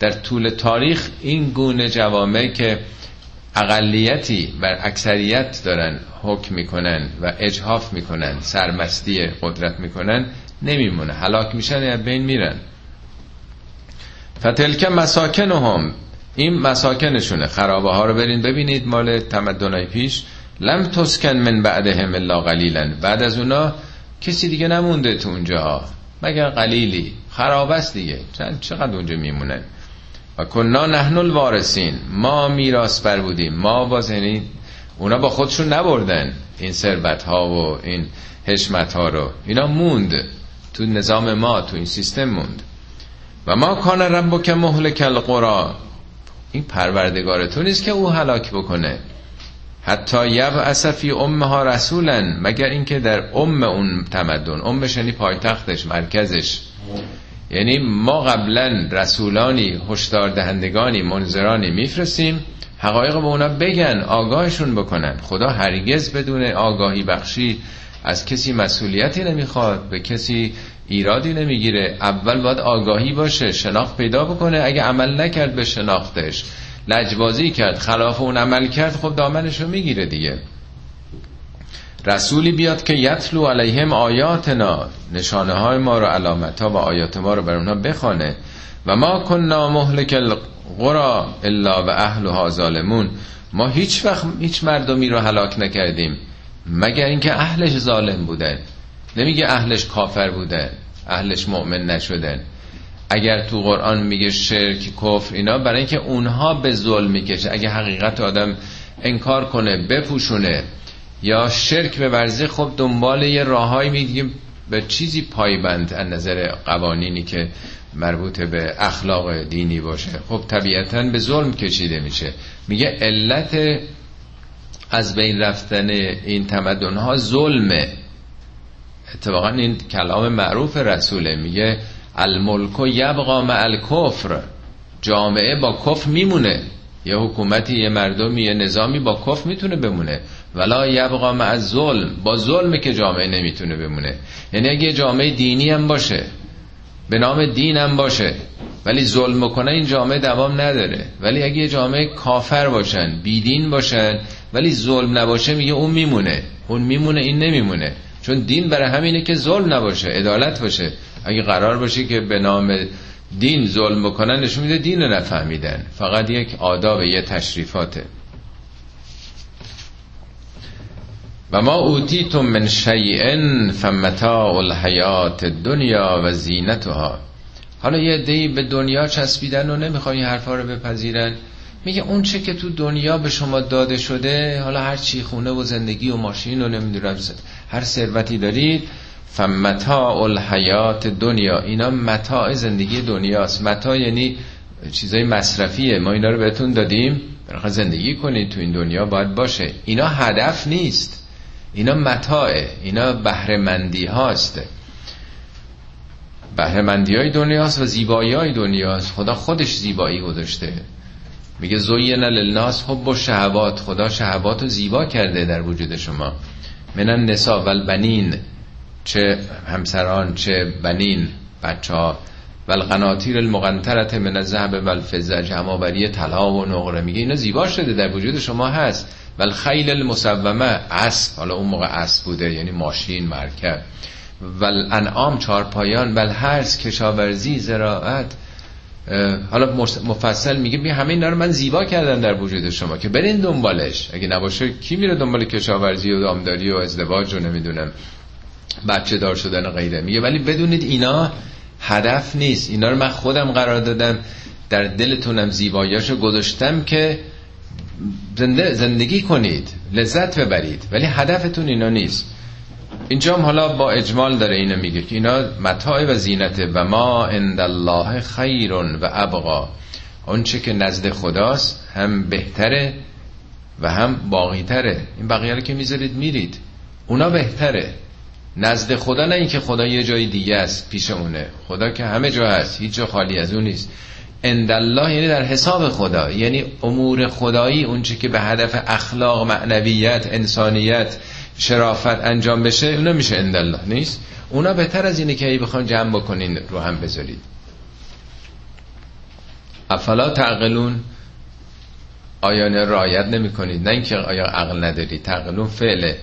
در طول تاریخ این گونه جوامع که اقلیتی بر اکثریت دارن حکم می‌کنن و اجحاف می‌کنن سرمستی قدرت می‌کنن نمیمونه. هلاک میشن یا بین میرن. فتلک مساکنهم. این مساکنشونه. خرابه ها رو برین ببینید مال تمدنای پیش. لم تسکن من بعدهم الا قلیلا. بعد از اونا کسی دیگه نمونده تو اونجا مگر قلیلی؟ خراب است دیگه. چقدر اونجا میمونن و کنا نحن الوارثین. ما میراث بر بودیم. ما باز یعنی اونا با خودشون نبردن. این ثروت ها و این حشمت ها رو. اینا موند. تو نظام ما تو این سیستم موند. و ما کان ربک مهلک القرا. این پروردگار تو نیست که او هلاک بکنه. حتی یب اسفی امها رسولن مگر اینکه در ام اون تمدن امش یعنی پایتختش مرکزش. یعنی ما قبلا رسولانی هشدار دهندگانی منظرانی میفرستیم حقایق به اونا بگن آگاهشون بکنن. خدا هرگز بدون آگاهی بخشی از کسی مسئولیتی نمی‌خواد به کسی ایرادی نمی‌گیره. اول باید آگاهی باشه شناخت پیدا بکنه. اگه عمل نکرد به شناختش. لجبازی کرد خلاف اون عمل کرد خب دامنش رو می‌گیره دیگه. رسولی بیاد که یتلو علیهم آیاتنا نشانه های ما رو علامت ها و آیات ما رو بر اونها بخوانه و ما کننا مهلک القرا الا و اهلها ظالمون. ما هیچ وقت هیچ مردمی رو هلاک نکردیم مگر اینکه اهلش ظالم بودن نمیگه اهلش کافر بودن اهلش مؤمن نشدن اگر تو قرآن میگه شرک کفر اینا برای اینکه اونها به ظلم می‌کشه. اگه حقیقت آدم انکار کنه بپوشونه یا شرک به ورزه خب دنبال یه راههایی میگیم. به چیزی پایبند از نظر قوانینی که مربوط به اخلاق دینی باشه. خب طبیعتا به ظلم کشیده میشه. میگه علت از بین رفتن این تمدن ها ظلمه. اتفاقا این کلام معروف رسوله. میگه الملک یبقا مع الکفر. جامعه با کفر میمونه. یه حکومتی یه مردمی یه نظامی با کفر می‌تونه بمونه. ولا یبقا مع ظلم با ظلم که جامعه نمی‌تونه بمونه. یعنی اگه جامعه دینی هم باشه به نام دین هم باشه ولی ظلم کنه این جامعه دوام نداره. ولی اگه جامعه کافر باشن بیدین باشن ولی ظلم نباشه میگه اون میمونه. اون میمونه این نمیمونه. چون دین برای همینه که ظلم نباشه عدالت باشه. اگه قرار باشه که به نام دین ظلم بکنن نشون میده دین رو نفهمیدن. فقط یک آداب یه تشریفاته. و ما اوتیتم من شیئن فمتاع الحیات دنیا و زینتها. حالا یه دی به دنیا چسبیدن و نمی‌خوای این حرفا رو بپذیرن. میگه اون چه که تو دنیا به شما داده شده حالا هر چی خونه و زندگی و ماشین و نمی‌دونم هر ثروتی دارید فمتاع الحیات دنیا. اینا متاع زندگی دنیاست. متاع یعنی چیزای مصرفیه. ما اینا رو بهتون دادیم. برای زندگی کنید تو این دنیا باید باشه. اینا هدف نیست. اینا متاعه. اینا بهرهمندی هاست بهرهمندی های دنیاست و زیبایی های دنیاست. خدا خودش زیبایی گذاشته. میگه زوین للناس حب و شهوات خدا شهوات رو زیبا کرده در وجود شما. من النساء و البنین چه همسران چه بنین بچه ها و القناطیر المقنطرت من الذهب و الفضه جمعآوری طلا و نقره. میگه اینا زیبا شده در وجود شما هست. و الخیل المصومه اسب حالا اون موقع اسب بوده یعنی ماشین مرکب. و الانعام چارپایان و الحرس کشاورزی زراعت. حالا مفصل میگه بیا همه اینا رو من زیبا کردم در وجود شما که برین دنبالش. اگه نباشه کی میره دنبال کشاورزی و دامداری و ازدواج رو نمی‌دونم بچه دار شدن و غیره. میگه ولی بدونید اینا هدف نیست. اینا رو من خودم قرار دادم در دلتونم زیباییاشو گذاشتم که زندگی کنید لذت ببرید. ولی هدفتون اینا نیست. اینجا هم حالا با اجمال داره اینو میگه که اینا متاع و زینته و ما عند الله خیر و ابقا. چه که نزد خداست هم بهتره و هم باقیتره. این بقیه که می‌ذارید میرید. اونا بهتره. نزد خدا نه اینکه خدا یه جای دیگه است پیش اونه. خدا که همه جا هست هیچ جا خالی از اون نیست. الله یعنی در حساب خدا. یعنی امور خدایی اونچه که به هدف اخلاق معنویت انسانیت شرافت انجام بشه اونا میشه الله نیست؟ اونا بهتر از اینه که ای بخوان جمع بکنین رو هم بذارید. افلا تعقلون؟ آیا رایت نمی کنید نه اینکه آیا عقل ندارید. تعقلون فعله.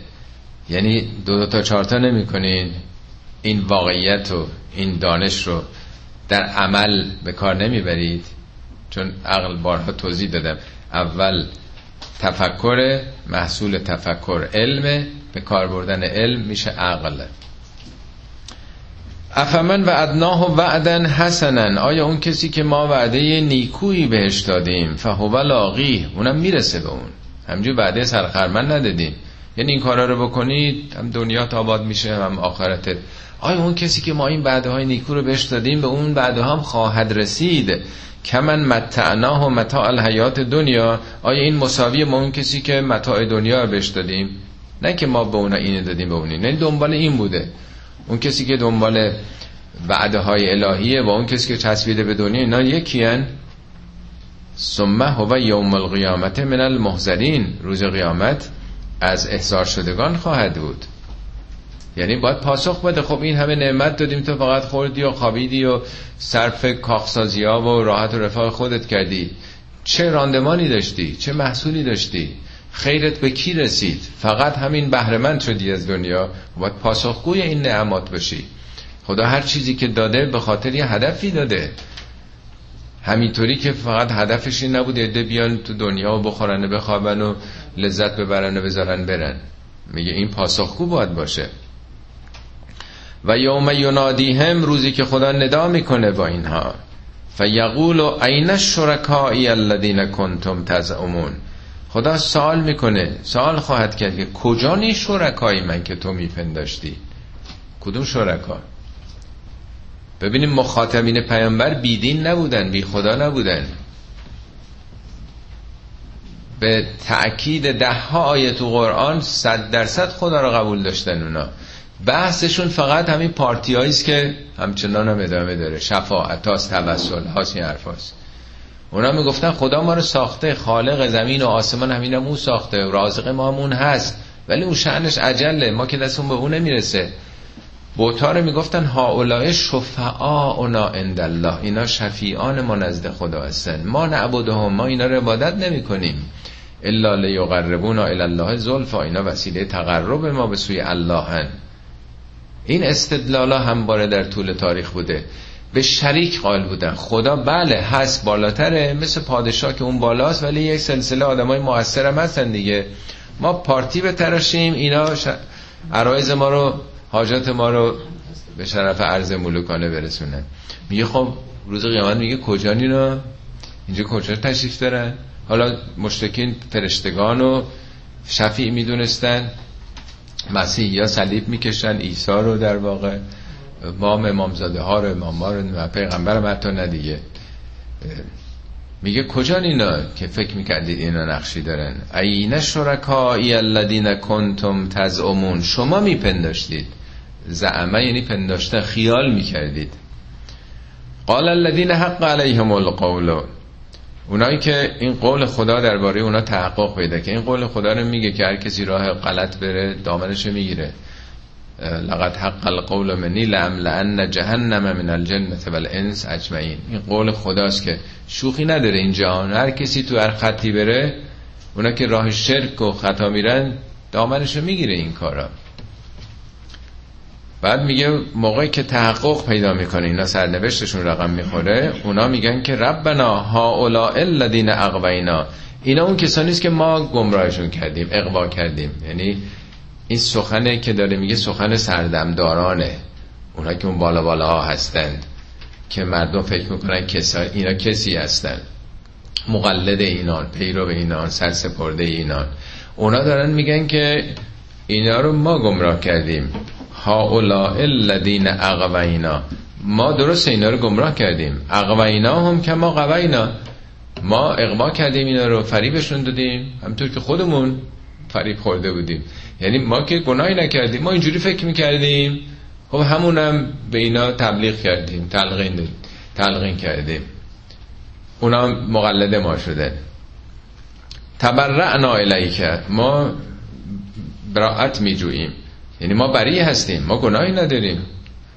یعنی دو, دو تا چهارتا نمی کنید این واقعیت و این دانش رو در عمل به کار نمی‌برید. چون عقل بارها توضیح دادم. اول تفکر محصول تفکر علم. به کار بردن علم میشه عقل. افمن و ادناه وعدن حسنن. آیا اون کسی که ما وعده نیکویی بهش دادیم؟ فهو لاقی اونم می‌رسه به اون. همجور وعده سرخرمن ندادیم. یعنی این کارا رو بکنید هم دنیا آباد میشه هم آخرتت آیا اون کسی که ما این بعده های نیکو رو بهش دادیم به اون بعده هم خواهد رسید؟ کمن متعناه و متاع الحیات دنیا. آیا این مساوی ما اون کسی که متاع دنیا بهش دادیم؟ نه که ما به اونا اینو دادیم به اونی نه دنبال این بوده. اون کسی که دنبال وعده های الهیه و اون کسی که چسبیده به دنیا اینا یکی هن. ثم هو یوم القیامت من المحذرین روز قیامت از احضار شدگان خواهد بود. یعنی باید پاسخ بده. خب این همه نعمت دادیم تو فقط خوردی و خوابیدی و صرف کاخسازی ها و راحت و رفاه خودت کردی. چه راندمانی داشتی؟ چه محصولی داشتی؟ خیرت به کی رسید؟ فقط همین بهرمند شدی از دنیا. باید پاسخگوی این نعمات باشی. خدا هر چیزی که داده به خاطر یه هدفی داده. همینطوری که فقط هدفش این نبود عده بیان تو دنیا و بخورن و بخوابن و لذت ببرن و بذارن برن. میگه این پاسخگو باید باشه. و یوم ینادیهم روزی که خدا ندا می‌کنه با اینها. فیقول عین الشرکائی الذین کنتم تزعمون؟ خدا سوال می‌کنه. سوال خواهد کرد که کجا نی شرکایی من که تو میپنداشتی؟ کدوم شرکا؟ ببینیم مخاطبین پیامبر بیدین نبودن بی خدا نبودن. به تأکید ده ها آیه تو قرآن صد درصد خدا رو قبول داشتن اونا. بحثشون فقط همین پارتی که همچنان هم ادامه داره. شفاعت هاست توسل هاست این حرف هاست. اونا می‌گفتن خدا ما رو ساخته خالق زمین و آسمان همین هم اون ساخته رازق ما همون هست. ولی اون شعنش عجله ما که دستون به اون نمی‌رسه. بوتا رو می‌گفتن هاولای اونا عند الله اینا شفیعان ما نزد خدا هستن. ما نعبدهم ما اینا رو عبادت نمی کنیم الا لیقربونا الی الله زلفا اینا وسیله تقرب ما به سوی الله هن. این استدلالا همواره در طول تاریخ بوده. به شریک قائل بودن. خدا بله هست بالاتره مثل پادشاه که اون بالاست ولی یک سلسله آدمای موثر هم هستن دیگه. ما پارتی بتراشیم اینا ش... عرایز ما رو حاجات ما رو به شرف عرض ملوکانه برسونن. میگه خب روز قیامت میگه کجا اینا؟ اینجا کجا تشریف دارن؟ حالا مشتکین فرشتگان و شفیع می‌دونستن. مسیح یا صلیب می‌کشن عیسی رو در واقع. مام امامزاده ها رو امام رو پیغمبر هم حتی ندیگه میگه کجا اینا که فکر می‌کردید اینا نقشی دارن؟ این شرکایی الذین کنتم تزعمون. شما میپنداشتید. زعمه یعنی پنداشته خیال می‌کردید. قال الذین حق علیهم القول. اونایی که این قول خدا درباره اونا تحقق پیدا که این قول خدا رو میگه که هر کسی راه غلط بره دامنش می‌گیره. لقد حق القول منی لان جهنم من الجنه والانس اجمعین این قول خداست که شوخی نداره این جهان. هر کسی تو هر خطی بره اونا که راه شرک و خطا میرن دامنشو می‌گیره این کارا. بعد میگه موقعی که تحقق پیدا می‌کنه اینا سرنوشتشون رقم می‌خوره اونا میگن که ربنا ها الذین اقوینا اینا اون کسانی است که ما گمراهشون کردیم اقوا کردیم. یعنی این سخنه که داره میگه سخن سردمدارانه. اونا که اون بالا بالا ها هستند که مردم فکر می‌کنن کسا اینا کسی هستن. مقلد اینان پیرو اینان سرسپرده اینان. اونا دارن میگن که اینا رو ما گمراه کردیم. اولا الذین اغوینا. ما درست اینا رو گمراه کردیم. اغوینا هم که ما قوینا ما اقوا کردیم اینا رو فریبشون دادیم. همطور که خودمون فریب خورده بودیم. یعنی ما که گناهی نکردیم ما اینجوری فکر می‌کردیم. خب همونم به اینا تبلیغ کردیم تلقین تلقین کردیم. اونا مقلد ما شده تبرعنا الیک. ما براعت میجوییم. یعنی ما بری هستیم ما گناهی نداریم.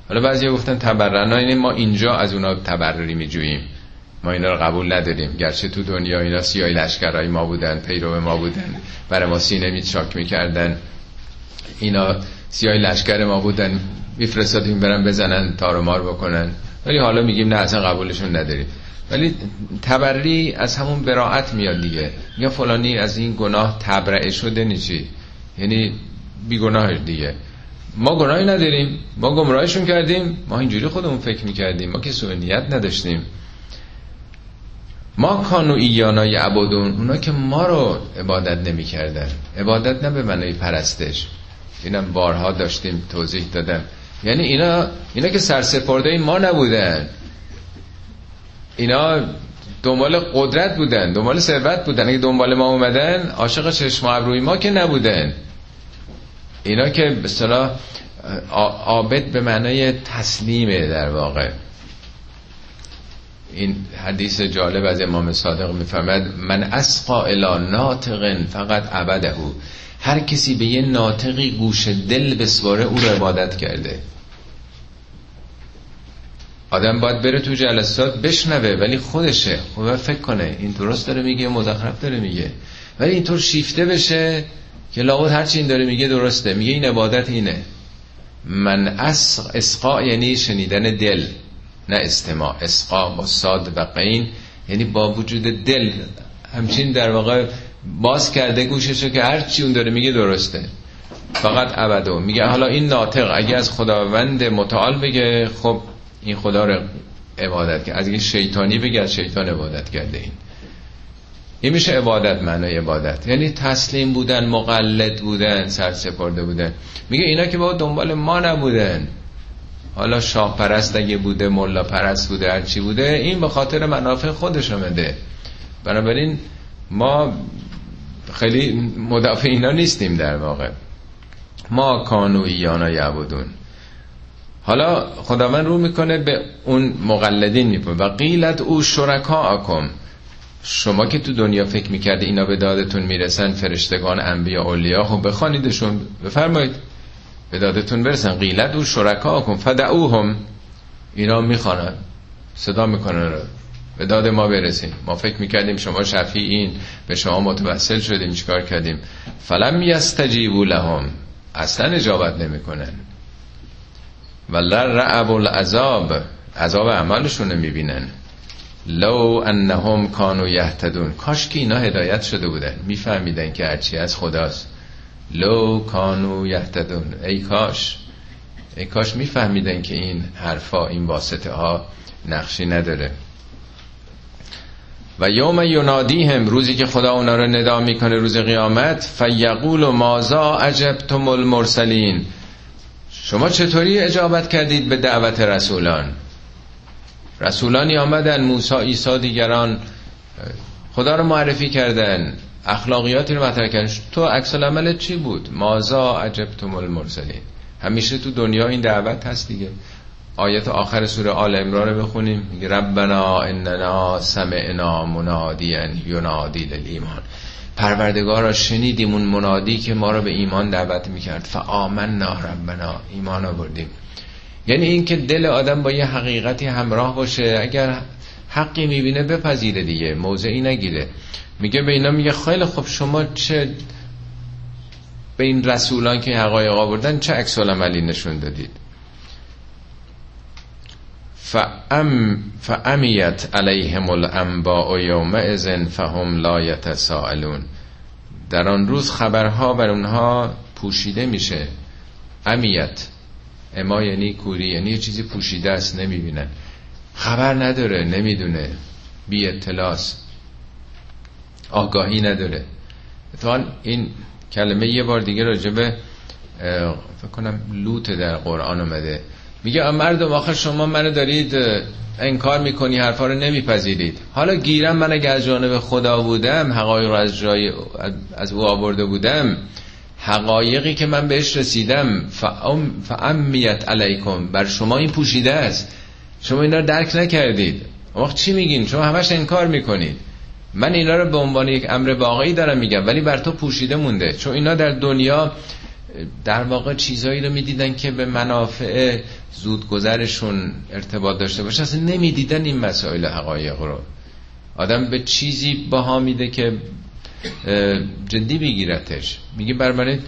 حالا بعضی گفتن تبرعنا یعنی ما اینجا از اونا تبرری میجوییم. ما اینا رو قبول نداریم گرچه تو دنیا اینا سیای لشکرهای ما بودن پیرو ما بودن برای ما سینه می چاک می‌کردن. اینا سیای لشکر ما بودن. میفرستادیم برن بزنن تارمار بکنن. ولی حالا میگیم نه اصلا قبولشون نداریم. ولی تبری از همون براعت میاد دیگه. یا فلانی از این گناه تبرعه شده نیچی یعنی بیگناه دیگه. ما گناهی نداریم. ما گمراهشون کردیم. ما اینجوری خودمون فکر می‌کردیم. ما که سوء نیت نداشتیم. ما کانو ایانا عبادون اونا که ما رو عبادت نمی‌کردن. عبادت نه به معنی پرستش. اینم بارها داشتیم توضیح دادم. یعنی اینا اینا که سرسپرده ما نبودن. اینا دنبال قدرت بودن دنبال ثروت بودن. اگه دنبال ما اومدن عاشق چشم ابروی ما که نبودن. اینا که به اصطلاح عابد به معنای تسلیمه در واقع. این حدیث جالب از امام صادق می‌فهمد من اسقا الى ناطق فقط عبده. هر کسی به یه ناطقی گوش دل بسواره او رو عبادت کرده. آدم باید بره تو جلسات بشنوه ولی خودشه. خب فکر کنه. این درست داره میگه مزخرف داره میگه. ولی اینطور شیفته بشه که لابد هرچی این داره میگه درسته. میگه این عبادت اینه. من اسق اسقا یعنی شنیدن دل. نه استماع اسقا با صاد و قین یعنی با وجود دل. همچین در واقع باز کرده گوششو که هر چی اون داره میگه درسته. فقط ابدو. میگه حالا این ناطق اگه از خداوند متعال بگه خب این خدا رو عبادت کرد. از این شیطانی بگه از شیطان عبادت کرده این. این میشه عبادت معنای عبادت. یعنی تسلیم بودن مقلد بودن سرسپرده بودن. میگه اینا که با دنبال ما نبودن. حالا شاه پرست اگه بوده ملا پرست بوده هرچی بوده این به خاطر منافع خودش آمده. بنابراین ما خیلی مدافع اینا نیستیم در واقع. ما کانو ایانا یعبدون. حالا خداوند رو می‌کنه به اون مقلدین میپونه و قیلت او شرکاکم. شما که تو دنیا فکر می‌کرده اینا به دادتون می‌رسن فرشتگان انبیا اولیا خب بخوانیدشون. بفرمایید. به دادتون برسن. قیلت او شرکاکم فدعوهم. اینا می‌خوانن. صدا می‌کنن به داد ما برسیم. ما فکر می‌کردیم شما شفیعین. به شما متوسل شدیم. چیکار کردیم؟ فلم یستجیبوا لهم. اصلا اجابت نمی‌کنن. ولا رعب العذاب. عذاب اعمالشون رو می‌بینن. لو انهم کانو یهتدون. کاش که اینا هدایت شده بودن. میفهمیدن که هرچی از خداست. لو کانو یهتدون. ای کاش. ای کاش میفهمیدن که این حرفا این واسطه ها نقشی نداره. و یوم ینادیهم روزی که خدا اونا رو ندا می‌کنه روز قیامت فیقول و مازا عجبتم المرسلین. شما چطوری اجابت کردید به دعوت رسولان؟ رسولانی آمدن موسی عیسی دیگران خدا رو معرفی کردن. اخلاقیاتی رو مطرح کردن. تو عکس العملت چی بود؟ مازا عجبتم المرسلین. همیشه تو دنیا این دعوت هست دیگه. آیت آخر سوره آل عمران رو بخونیم. میگه ربنا اننا سمعنا منادیا ینادی للایمان. پروردگارا شنیدیم اون منادی که ما رو به ایمان دعوت می‌کرد. فآمنا ربنا ایمان آوردیم. یعنی این که دل آدم با یه حقیقتی همراه باشه اگر حقی می‌بینه بپذیره دیگه. موضعی نگیره. میگه به اینا میگه خیلی خب شما چه به این رسولان که حقایق آوردن چه عکس عملی نشون دادید؟ فام فامیت علیهم الانباء یومئذ فهم لا یتساءلون. در آن روز خبرها بر اونها پوشیده میشه. امیت اما یعنی کوری یعنی یه چیزی پوشیده است نمی‌بینن خبر نداره نمی‌دونه. بی اطلاس آگاهی نداره. اتفاقا این کلمه یه بار دیگه راجبه فکر کنم لوت در قرآن اومده. میگه مردم آخر شما منو دارید انکار می‌کنی حرفا رو نمیپذیرید. حالا گیرم من اگر از جانب خدا بودم حقایق رو از جای از او آورده بودم حقایقی که من بهش رسیدم فامیت علیکم بر شما این پوشیده است. شما اینا درک نکردید. وقت چی میگین؟ شما همش انکار می‌کنید. من اینا رو به عنوان یک امر واقعی دارم میگم ولی بر تو پوشیده مونده. چون اینا در دنیا در واقع چیزایی رو می‌دیدن که به منافع زودگذرشون ارتباط داشته باشه. اصلا نمی‌دیدن این مسائل حقایق رو. آدم به چیزی باها میده که جدی بگیرتش. میگه بر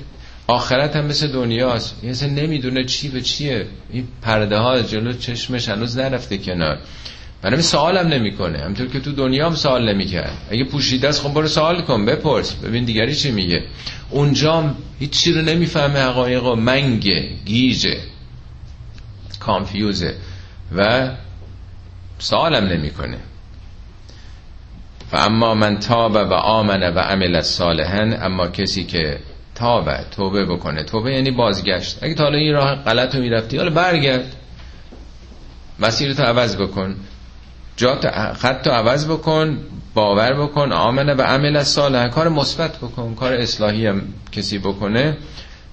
آخرت هم مثل دنیاست. یه اصلا نمی‌دونه چی به چیه. این پرده ها جلو چشمش هنوز نرفته کنار. برای سوالم نمی‌کنه. همطور که تو دنیا هم سوال نمی‌کرد. اگه پوشیده است خب برو سوال کن بپرس. ببین دیگری چی میگه. اونجا هیچ چی رو نمی‌فهمه. و منگه گیجه کانفیوزه و سوالم نمی‌کنه. و اما من تاب و آمن و عمل صالحا اما کسی که تابه توبه بکنه. توبه یعنی بازگشت. اگه تا حالا این راه غلط رو می‌رفتی حالا برگرد. مسیرتو عوض بکن. جات خط عوض بکن باور بکن آمنه و عمل صالح کار مثبت بکن کار اصلاحی هم کسی بکنه.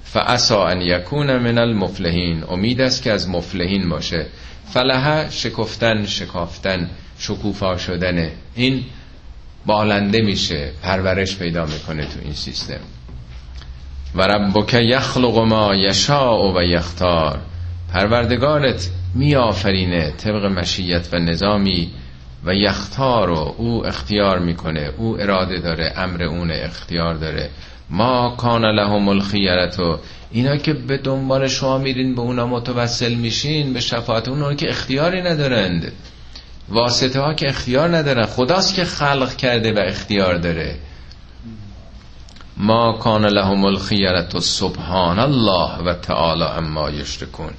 فعسا ان یکون من المفلحین. امید است که از مفلحین باشه. فلحه شکفتن شکافتن شکوفا شدنه. این بالنده میشه پرورش پیدا می‌کنه تو این سیستم. و ربک یخلق ما یشاء و یختار. پروردگارت میآفرینه طبق مشیت و نظامی و یختار رو او اختیار می‌کنه او اراده داره امر اون اختیار داره. ما کان لهم الخیرتو اینا که به دنبال شما میرین به اونا متوسل میشین به شفاعت اون که اختیاری ندارند. واسطه ها که اختیار ندارن خداست که خلق کرده و اختیار داره. ما کان لهم الخیرت سبحان الله و تعالی اما یشرکون.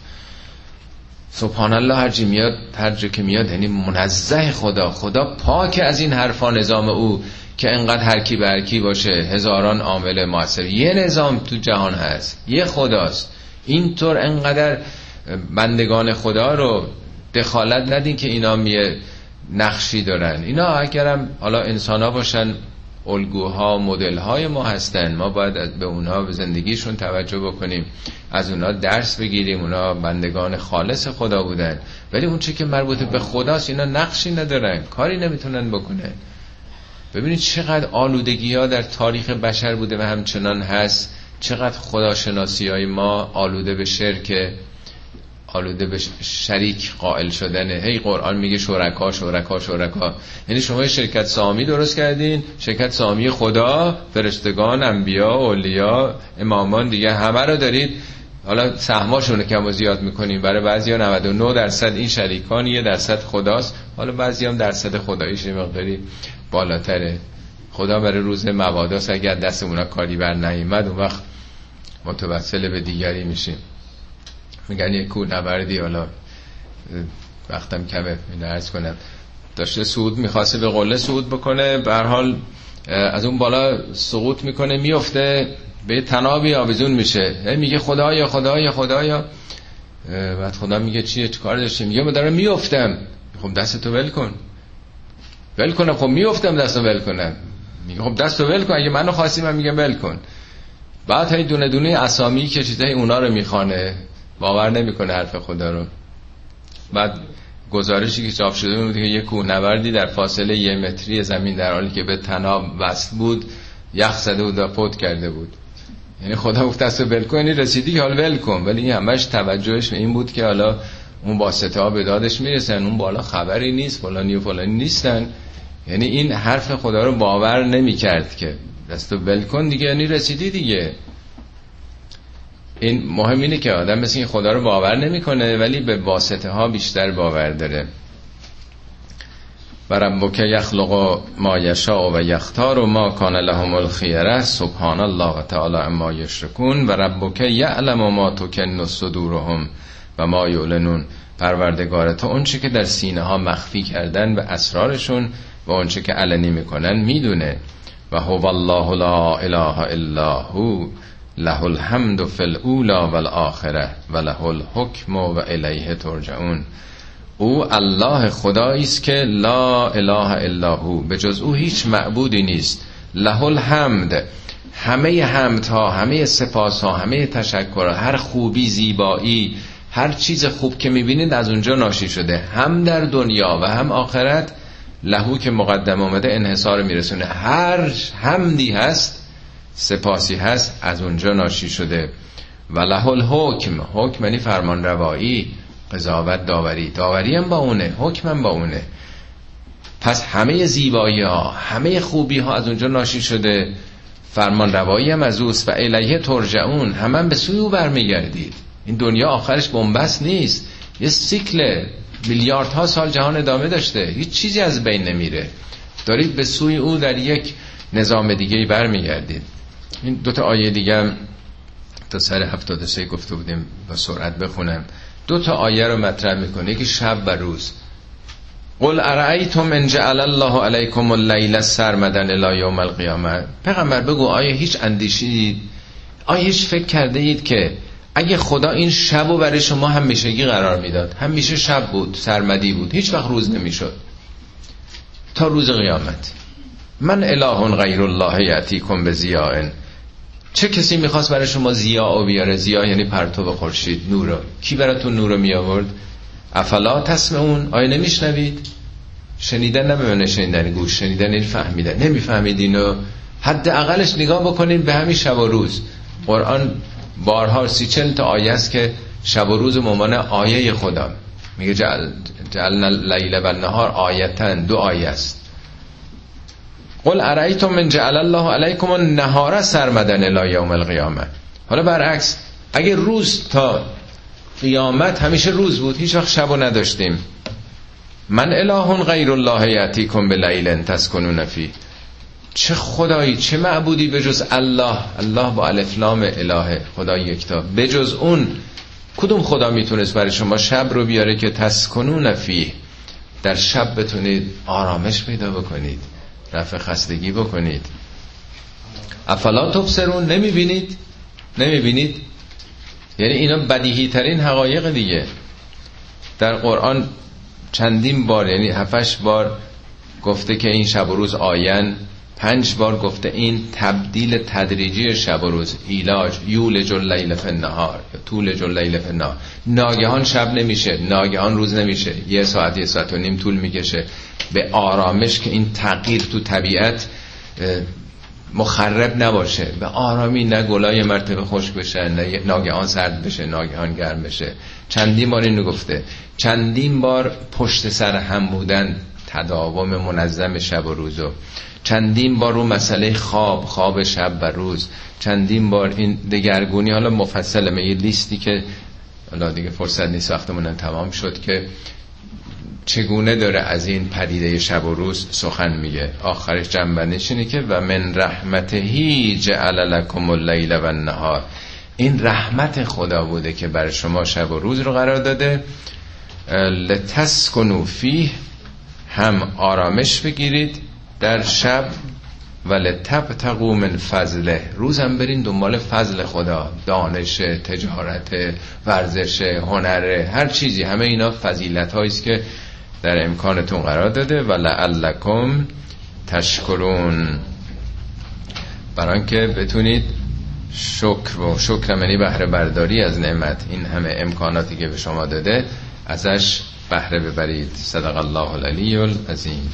سبحان الله هر میاد هر که میاد یعنی منزه خدا خدا پاک از این حرفا نظام او که انقدر هر کی به کی باشه هزاران عامل موثر یه نظام تو جهان هست یه خداست. اینطور انقدر بندگان خدا رو دخالت ندین که اینا میه نقشی دارن. اینا اگرم حالا انسان ها باشن الگوها مدل های ما هستن. ما باید به اونها به زندگیشون توجه بکنیم. از اونها درس بگیریم. اونها بندگان خالص خدا بودن. ولی اون چه که مربوط به خداست اینا نقشی ندارن. کاری نمی‌تونن بکنن. ببینید چقدر آلودگی ها در تاریخ بشر بوده و همچنان هست. چقدر خداشناسی های ما آلوده به شرک. آلوده به شریک قائل شدنه. هی قرآن میگه شرکا شرکا شرکا. یعنی شما شرکت سامی درست کردین. شرکت سامی خدا فرشتگان انبیا اولیا امامان دیگه همه رو دارید. حالا سهماشون رو کم و زیاد می‌کنیم. برای بعضی ها 99 درصد این شریکان یه درصد خداست. حالا بعضی هم درصد خداییش مقداری بالاتره. خدا برای روز مواداست اگر دست اونا کاری بر نیمد اون وقت متوسل به دیگری میشیم. میگن یک کور نوردی حالا وقتم کمه نرز کنم. داشته سعود می‌خواسته به قله سعود بکنه به حال از اون بالا سقوط می‌کنه میفته به تنابی آویزون میشه. میگه خدایا خدایا خدایا. بعد خدا میگه چیه چه کار داشته میگه من دارم میفتم خب دستتو ول کن. ول کنم خب میفتم دستو ول کنم. میگه خب دستو ول کن اگه منو خواستی من میگم ول کن. بعد هی دونه دونه اسامی که چیزای اونا رو می‌خوانه. باور نمی‌کنه حرف خدا رو. بعد گزارشی که چاپ شده بود که یه کوهنوردی در فاصله یه متری زمین در حالی که به تناب وصل بود یخ زده بود و پود کرده بود. یعنی خدا گفت دست ول کن یعنی رسیدی که حالا ول کن. ولی این همش توجهش این بود که حالا اون واسطه ها به دادش می‌رسن اون بالا خبری نیست فلانی و فلانی نیستن. یعنی این حرف خدا رو باور نمی‌کرد که دست ول دیگه یعنی رسیدی دیگه. این مهم اینه که آدم مثل این خدا رو باور نمی‌کنه ولی به واسطه ها بیشتر باور داره. و ربک یخلق ما یشاء و یختار و ما کان لهم الخیره سبحان الله تعالی اما یشرکون. و ربک یعلم ما تکن صدورهم و ما یعلنون پروردگار تو اونچه که در سینه ها مخفی کردن به اسرارشون و اونچه که علنی می‌کنن می‌دونه. و هو الله لا اله الا هو له الحمد فی الاولا والآخره و له الحکم و الیه ترجعون. او الله خدایی است که لا اله الا هو به جز او هیچ معبودی نیست. له الحمد همه حمدها همه سپاس ها همه تشکر هر خوبی زیبایی هر چیز خوب که می‌بینید از اونجا ناشی شده. هم در دنیا و هم آخرت لهو که مقدم آمده انحصار میرسونه. هر حمدی هست سپاسی هست از اونجا ناشی شده. و له الحکم حکم یعنی فرمان روایی قضاوت داوری. داوری هم با اونه حکم هم با اونه. پس همه زیبایی ها همه خوبی ها از اونجا ناشی شده. فرمان روایی هم از اوست و الیه ترجعون. همه هم به سوی او برمیگردید. این دنیا آخرش بنبست نیست. یه سیکل میلیاردها سال جهان ادامه داشته. هیچ چیزی از بین نمیره. دارید به سوی او در یک نظام دیگه برمیگردید. این دوتا آیه دیگه تا سر 73 گفته بودیم با سرعت بخونم. دو تا آیه رو مطرح می‌کنه که شب و روز. قل ارائیتم ان جعل الله علیکم اللیل سرمدن الی یوم القیامه پیغمبر بگو آیا هیچ اندیشید آیا هیچ فکر کرده اید که اگه خدا این شب و برای شما همیشگی قرار می‌داد همیشه شب بود سرمدی بود هیچ وقت روز نمی‌شد. تا روز قیامت. من اله غیر الله یعتیکم به چه کسی می‌خواست برای شما زیا بیاره؟ زیا یعنی پرتو خورشید نور کی براتون نور می آورد افلا تسمعون آیا نمیشنوید؟ شنیدن نمیونه شنیدن گوش شنیدن این فهمیدن. نمی‌فهمید اینو. حد اقلش نگاه بکنید به همین شب و روز. قرآن بارها سی چل تا آیه است که شب و روز ممان آیه خدا. میگه جعل جعلنا لیل و نهار آیتن دو آیه است. قل ارایتم من جعل الله علیکم النهار سرمدن الی یوم القیامه حالا برعکس اگه روز تا قیامت همیشه روز بود هیچ وقت شب نداشتیم. من اله غیر الله یاتیکم بلیل تسکنون فی چه خدایی چه معبودی به الله؟ الله با الفلام اله خدای یکتا. به اون کدوم خدا می‌تونست برای شما شب رو بیاره که تسکنون فی در شب بتونید آرامش پیدا بکنید. رفع خستگی بکنید. افلا تبصرون نمی‌بینید. نمی‌بینید. یعنی اینا بدیهی ترین حقایق دیگه. در قرآن چندین بار یعنی هفتش بار گفته که این شب و روز آین پنج بار گفته این تبدیل تدریجی شب و روز ایلاج یول جل لیل النهار طول جل لیل فی النهار. ناگهان شب نمیشه ناگهان روز نمیشه. یه ساعت یه ساعت و نیم طول می‌کشه. به آرامش که این تغییر تو طبیعت مخرب نباشه. به آرامی نه گلای مرتبه خوش بشه نه ناگهان سرد بشه ناگهان گرم بشه. چندین بار اینو گفته. چندین بار پشت سر هم بودن تداوم منظم شب و روزو چندین بار رو مسئله خواب خواب شب و روز چندین بار این دگرگونی حالا مفصله یه لیستی که حالا دیگه فرصت نیست وقتمون تمام شد که چگونه داره از این پدیده شب و روز سخن میگه. آخرش جنبندش اینه که و من رحمتهی جعل لکم اللیل و النهار. این رحمت خدا بوده که برای شما شب و روز رو قرار داده. لتسکنو فیه هم آرامش بگیرید در شب. ولی تب تقو من فضله. روزم برین دنبال فضل خدا. دانش تجارت ورزش هنر هر چیزی. همه اینا فضیلت است که در امکانتون قرار داده. و لعلکم تشکرون. بران که بتونید شکر و شکر منی بهره برداری از نعمت این همه امکاناتی که به شما داده ازش بهره ببرید. صدق الله العلی العظیم.